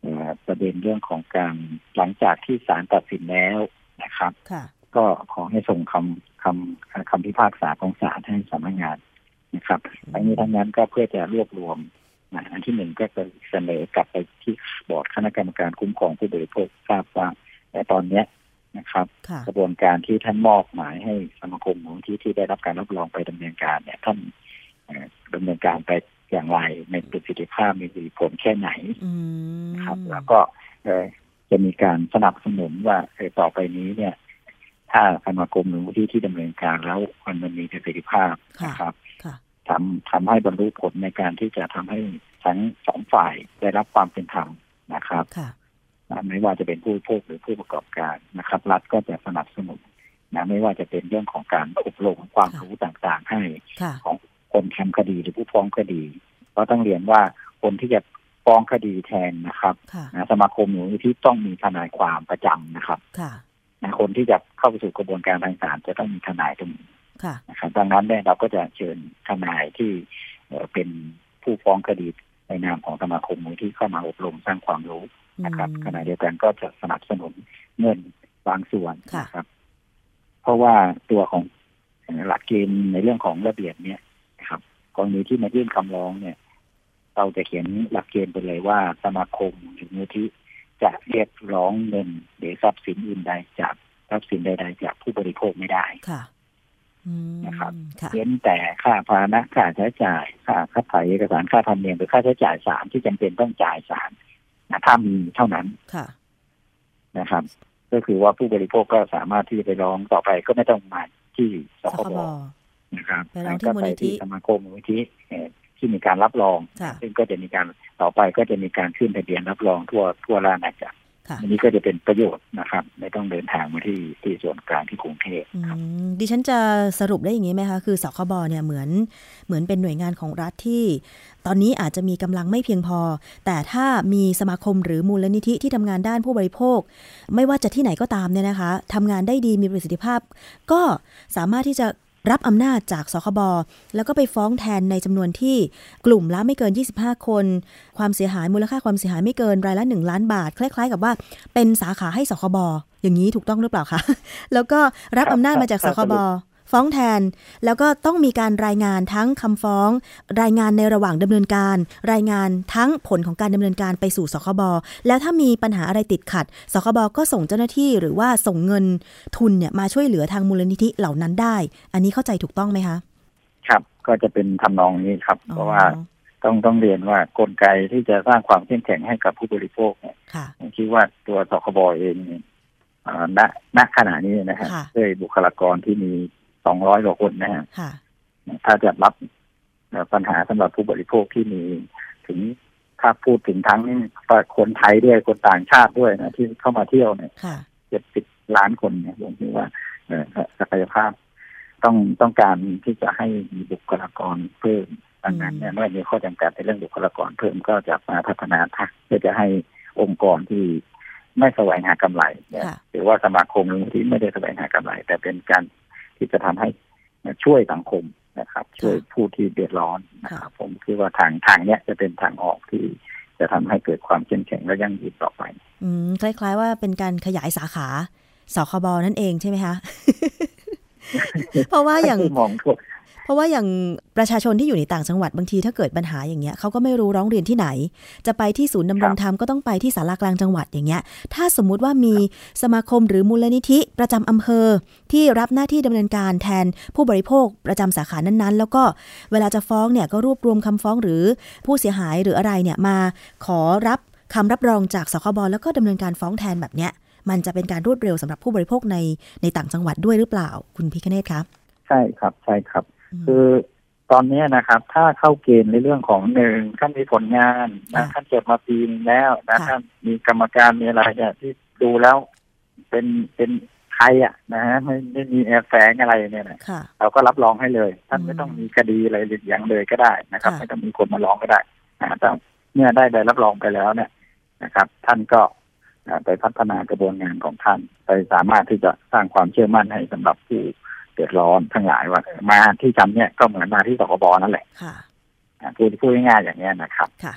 Speaker 6: เออประเด็นเรื่องของการหลังจากที่ศาลตัดสินแล้ว นะครับ
Speaker 2: ค่ะ
Speaker 6: ก็ขอให้ส่งคำคำคำพิพากษาของศาลให้สำนักงานนะครับทั้งนี้ทั้งนั้นก็เพื่อจะรวบรวมนะอันที่หนึ่งก็จะเสนอกลับไปที่บอร์ดคณะกรรมการคุ้มครองผู้บริโภคทราบว่าแต่ตอนเนี้ยนะครับ
Speaker 2: ค่ะ
Speaker 6: กระบวนการที่ท่านมอบหมายให้สมาคมมูลที่ที่ได้รับการรับรองไปดำเนินการเนี่ยท่านเอ่อดำเนินการไปอย่างไรในประสิทธิภาพมีผลแค่ไหน
Speaker 2: อืม
Speaker 6: นะครับ แล้วก็เอ่อ จะมีการสนับสนุนว่าเออต่อไปนี้เนี่ย ถ้าสมาคมหรือมูลที่ที่ดำเนินการแล้วมันมันมีประสิทธิภาพ
Speaker 2: ค่ะ
Speaker 6: นะครับ
Speaker 2: ค่ะ
Speaker 6: ทำทำให้บรรลุผลในการที่จะทำให้ทั้งสองฝ่ายได้รับความเป็นธรรมนะครับ
Speaker 2: ค่ะ
Speaker 6: นะไม่ว่าจะเป็นผู้บริโภคหรือผู้ประกอบการนะครับ รัฐก็จะสนับสนุนนะไม่ว่าจะเป็นเรื่องของการอบรมความ
Speaker 2: ค่ะ
Speaker 6: รู้ต่างๆ ให้
Speaker 2: ค่ะ
Speaker 6: ของคนทำคดีหรือผู้ฟ้องคดี ก็ต้องเรียนว่าคนที่จะ ฟ้องคดีแทนนะครับ
Speaker 2: ค่ะ
Speaker 6: นะสมาคมหรือที่ต้องมีทนายความประจำนะครับ
Speaker 2: ค่ะ
Speaker 6: นะคนที่จะเข้าไปสู่กระบวนการทางศาลจะต้องมีทนายตรงนี้
Speaker 2: ค่ะ
Speaker 6: นะครับดังนั้นเนี่ยเราก็จะเชิญทนายที่เอ่อเป็นผู้ฟ้องคดีในนามของสมาคมมูลที่เข้ามาอบรมสร้างความรู้นะครับ
Speaker 2: อืม
Speaker 6: ขณะเดียวกันก็จะสนับสนุนเงินบางส่วน
Speaker 2: ค่ะ
Speaker 6: นะครับ เพราะว่าตัวของหลักเกณฑ์ในเรื่องของระเบียบเนี่ยนะครับกรณีที่มายื่นคำร้องเนี่ย เราจะเขียนหลักเกณฑ์ไปเลยว่าสมาคมหรือมูลที่จะเรียกร้องเงินหรือทรัพย์สินอื่นใดจากทรัพย์สินใดๆจากผู้บริโภคไม่ได้
Speaker 2: ค่ะอืม
Speaker 6: นะครับ
Speaker 2: ค่ะ
Speaker 6: เว้นแต่ค่าพาหนะค่าใช้จ่ายค่าคัดถ่ายเอกสารค่าธรรมเนียมหรือค่าใช้จ่ายศาลที่จำเป็นต้องจ่ายศาลนะถ้ามีเท่านั้น
Speaker 2: ค่ะ
Speaker 6: นะครับ ก็คือว่าผู้บริโภคก็สามารถที่จะไปร้องต่อไปก็ไม่ต้องมาที่ส
Speaker 2: ส
Speaker 6: ค
Speaker 2: ค
Speaker 6: บบนะครับ
Speaker 2: ไปร้องที่
Speaker 6: ก็
Speaker 2: มูล
Speaker 6: ไป
Speaker 2: นิธิ
Speaker 6: ที่สมาคมมูลนิธิเอ่อ ที่มีการรับรอง
Speaker 2: ค่ะ
Speaker 6: ซึ่งก็จะมีการต่อไปก็จะมีการขึ้นทะเบียนรับรองทั่วทั่วราชอาณาจักร
Speaker 2: ค่ะ
Speaker 6: อันนี้ก็จะเป็นประโยชน์นะครับ ไม่ต้องเดินทางมาที่ที่ส่วนกลางที่กรุงเทพ
Speaker 2: อื
Speaker 6: ครับ
Speaker 2: มดิฉันจะสรุปได้อย่างนี้ไหมคะ คือสคบเนี่ยเหมือนเหมือนเป็นหน่วยงานของรัฐที่ ตอนนี้อาจจะมีกำลังไม่เพียงพอ แต่ถ้ามีสมาคมหรือมูลนิธิที่ทำงานด้านผู้บริโภค ไม่ว่าจะที่ไหนก็ตามเนี่ยนะคะทำงานได้ดีมีประสิทธิภาพ ก็สามารถที่จะ รับอำนาจจากสคบแล้วก็ไปฟ้องแทนในจำนวนที่กลุ่มละไม่เกิน 25 คน ความเสียหายมูลค่าความเสียหายไม่เกินรายละ 1 ล้านบาท คล้าย ๆ กับว่าเป็นสาขาให้สคบอย่างนี้ถูกต้องหรือเปล่าคะแล้วก็รับอำนาจมาจากสคบ ฟ้องแทน แล้วก็ต้องมีการรายงานทั้งคำฟ้อง รายงานในระหว่างดำเนินการ รายงานทั้งผลของการดำเนินการไปสู่สคบแล้วถ้ามีปัญหาอะไรติดขัดสคบก็ส่งเจ้าหน้าที่หรือว่าส่งเงินทุนเนี่ยมาช่วยเหลือทางมูลนิธิเหล่านั้นได้ อันนี้เข้าใจถูกต้องไหมคะ
Speaker 6: ครับก็จะเป็นทำนองนี้ครับ เพ
Speaker 2: อ๋อ
Speaker 6: ราะว่าต้องต้องเรียนว่ากลไกที่จะสร้างความเข้มแข็งให้กับผู้บริโภคเนี่ย
Speaker 2: ค่ะ
Speaker 6: ผมคิดว่าตัวสคบเองเนี่ยอ่าณณขณะนี้นะฮะ
Speaker 2: ค่ะ
Speaker 6: ด้วยบุคลากรที่มี สองร้อยกว่าคนนะฮะ
Speaker 2: ค่ะ
Speaker 6: ถ้าจะรับเอ่อปัญหาสำหรับผู้บริโภคที่มีถึงถ้าพูดถึงทั้งคนไทยด้วยคนต่างชาติด้วยนะที่เข้ามาเที่ยวเนี่ย
Speaker 2: ค่ะ
Speaker 6: เจ็ดสิบล้านคนเนี่ยผมคิดว่าเอ่อศักยภาพ ต้องต้องการที่จะให้มีบุคลากรเพิ่มดังนั้นเนี่ยเมื่อมีข้อจำกัดในเรื่องบุคลากรเพิ่มก็จะมาพัฒนาทักเพื่อจะให้องค์กรที่ไม่แสวงหากำไรเนี่ย
Speaker 2: ค่ะ
Speaker 6: หรือว่าสมาคมที่ไม่ได้แสวงหากำไร แต่เป็นการ ที่จะทำให้ช่วยสังคมนะครับ ช่วยผู้ที่เดือดร้อนนะครับ ผมคิดว่าทางทางเนี้ยจะเป็นทางออกที่จะทำให้เกิดความเข้มแข็งและยั่งยืนต่อไป
Speaker 2: อืมคล้าย ๆ ว่าเป็นการขยายสาขาสคบนั่นเองใช่ไหมคะเพราะว่าอย่าง
Speaker 6: มองทั่ว
Speaker 2: เพราะว่าอย่างประชาชนที่อยู่ในต่างจังหวัดบางทีถ้าเกิดปัญหาอย่างเงี้ยเขาก็ไม่รู้ร้องเรียนที่ไหน จะไปที่ศูนย์ดำรงธรรมก็ต้องไปที่สารากลางจังหวัดอย่างเงี้ย ถ้าสมมุติว่ามีสมาคมหรือมูลนิธิประจำอำเภอ ที่รับหน้าที่ดำเนินการแทนผู้บริโภคประจำสาขานั้นๆ แล้วก็เวลาจะฟ้องเนี่ยก็รวบรวมคำฟ้องหรือผู้เสียหายหรืออะไรเนี่ยมาขอรับคำรับรองจากสคบแล้วก็ดำเนินการฟ้องแทนแบบเนี้ยมันจะเป็นการรวดเร็วสำหรับผู้บริโภคในในต่างจังหวัดด้วยหรือเปล่า คุณพิคเนตครับ
Speaker 6: ใช่ครับใช่ครับ คือตอนเนี้ยนะครับ ถ้าเข้าเกณฑ์ในเรื่องของหนึ่งท่านมีผลงานนะ
Speaker 2: ค่ะ
Speaker 6: ท่านจดมาปีนึงแล้วนะ
Speaker 2: ค่ะ
Speaker 6: ท่านมีกรรมการมีอะไรเนี่ยที่ดูแล้วเป็นเป็นใครอะนะฮะไม่ไม่มีแอบแฝงอะไรเนี่ยนะ
Speaker 2: ค่ะ
Speaker 6: เราก็รับรองให้เลย ท่าน
Speaker 2: อืม
Speaker 6: ไม่ต้องมีคดีอะไรอย่างเลยก็ได้นะครับ
Speaker 2: ค่ะ
Speaker 6: ไม่ต้องมีคนมาร้องก็ได้นะแต่เมื่อได้ใบรับรองไปแล้วเนี่ยนะครับ ท่านก็อ่าไปพัฒนากระบวนการของท่าน ไปสามารถที่จะสร้างความเชื่อมั่นให้สำหรับผู้ เดือดร้อนทั้งหลายว่าเออมาที่ฉันเนี่ยก็เหมือนมาที่สคบนั่นแหละ
Speaker 2: ค่ะ
Speaker 6: อ่าพูดพูดง่ายๆอย่างนี้ยนะครับ
Speaker 2: ค่ะ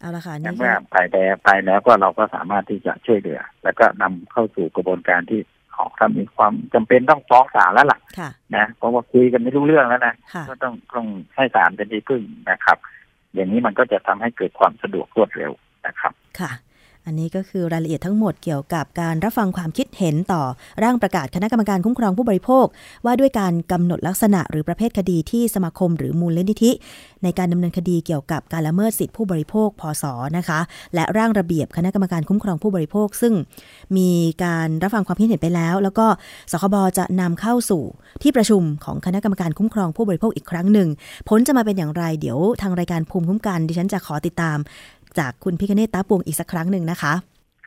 Speaker 2: เอาละค่ะ
Speaker 6: แต่
Speaker 2: นี่
Speaker 6: เมื่อไปแล้วไปแล้วก็เราก็สามารถที่จะช่วยเหลือ แล้วก็นำเข้าสู่กระบวนการที่ออกถ้ามีความจำเป็นต้องฟ้องศาลแล้วล่ะ
Speaker 2: ค่ะ
Speaker 6: นะเพราะว่าคุยกันไม่รู้เรื่องแล้วนะ
Speaker 2: ค่ะ
Speaker 6: ก็ต้องต้องให้ศาลเป็นที่พึ่งนะครับ อย่างนี้มันก็จะทำให้เกิดความสะดวกรวดเร็วนะครับ
Speaker 2: ค่ะ อันนี้ก็คือรายละเอียดทั้งหมดเกี่ยวกับการรับฟังความคิดเห็นต่อร่างประกาศคณะกรรมการคุ้มครองผู้บริโภค ว่าด้วยการกำหนดลักษณะหรือประเภทคดีที่สมาคมหรือมูลนิธิ ในการดำเนินคดีเกี่ยวกับการละเมิดสิทธิผู้บริโภคพศนะคะ และร่างระเบียบคณะกรรมการคุ้มครองผู้บริโภค ซึ่งมีการรับฟังความคิดเห็นไปแล้ว แล้วก็สคบจะนำเข้าสู่ที่ประชุมของคณะกรรมการคุ้มครองผู้บริโภคอีกครั้งหนึ่งผลจะมาเป็นอย่างไรเดี๋ยวทางรายการภูมิคุ้มกันดิฉันจะขอติดตาม จากคุณพิคเนตตาปวงอีกสักครั้งหนึ่งนะคะ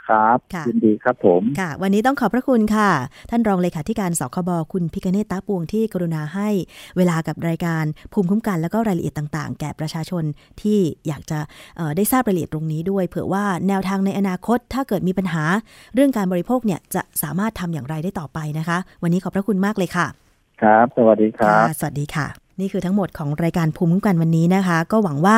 Speaker 6: ครับ
Speaker 2: ค่ะ
Speaker 6: ยินดีครับผม
Speaker 2: ค่ะ วันนี้ต้องขอบพระคุณค่ะ ท่านรองเลขาธิการสคบคุณพิคเนตตาปวงที่กรุณาให้เวลากับรายการภูมิคุ้มกันแล้วก็รายละเอียดต่างๆ แก่ประชาชนที่อยากจะเอ่อได้ทราบรายละเอียดตรงนี้ด้วย เผื่อว่าแนวทางในอนาคตถ้าเกิดมีปัญหา เรื่องการบริโภคเนี่ยจะสามารถทำอย่างไรได้ต่อไปนะคะ วันนี้ขอบพระคุณมากเลยค่ะ
Speaker 6: ครับ สวัสดีครับ
Speaker 2: ค่ะสวัสดีค่ะนี่คือทั้งหมดของรายการภูมิคุ้มกันวันนี้นะคะ ก็หวังว่า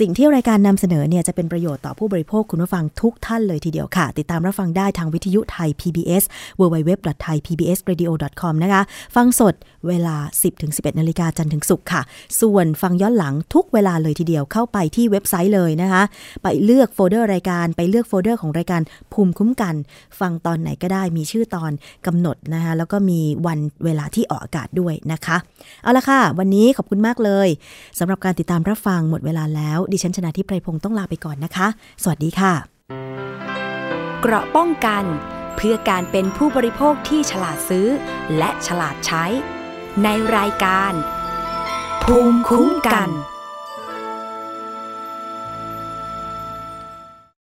Speaker 2: สิ่งที่รายการนำเสนอเนี่ยจะเป็นประโยชน์ต่อผู้บริโภคคุณผู้ฟังทุกท่านเลยทีเดียวค่ะ ติดตามรับฟังได้ทางวิทยุไทย PBS www.thaipbsradio.com นะคะ ฟังสดเวลา 10-11นาฬิกาจันทร์ถึงศุกร์ค่ะ ส่วนฟังย้อนหลังทุกเวลาเลยทีเดียวเข้าไปที่เว็บไซต์เลยนะคะ ไปเลือกโฟลเดอร์รายการไปเลือกโฟลเดอร์ของรายการภูมิคุ้มกัน ฟังตอนไหนก็ได้มีชื่อตอนกำหนดนะคะแล้วก็มีวันเวลาที่ออกอากาศด้วยนะคะ เอาละค่ะ วันนี้ขอบคุณมากเลยสำหรับการติดตามรับฟังหมดเวลาแล้วดิฉันชนะทิพไพรพงศ์ต้องลาไปก่อนนะคะ สวัสดีค่ะ
Speaker 1: เกราะป้องกัน เพื่อการเป็นผู้บริโภคที่ฉลาดซื้อ และฉลาดใช้ ในรายการ ภูมิคุ้มกัน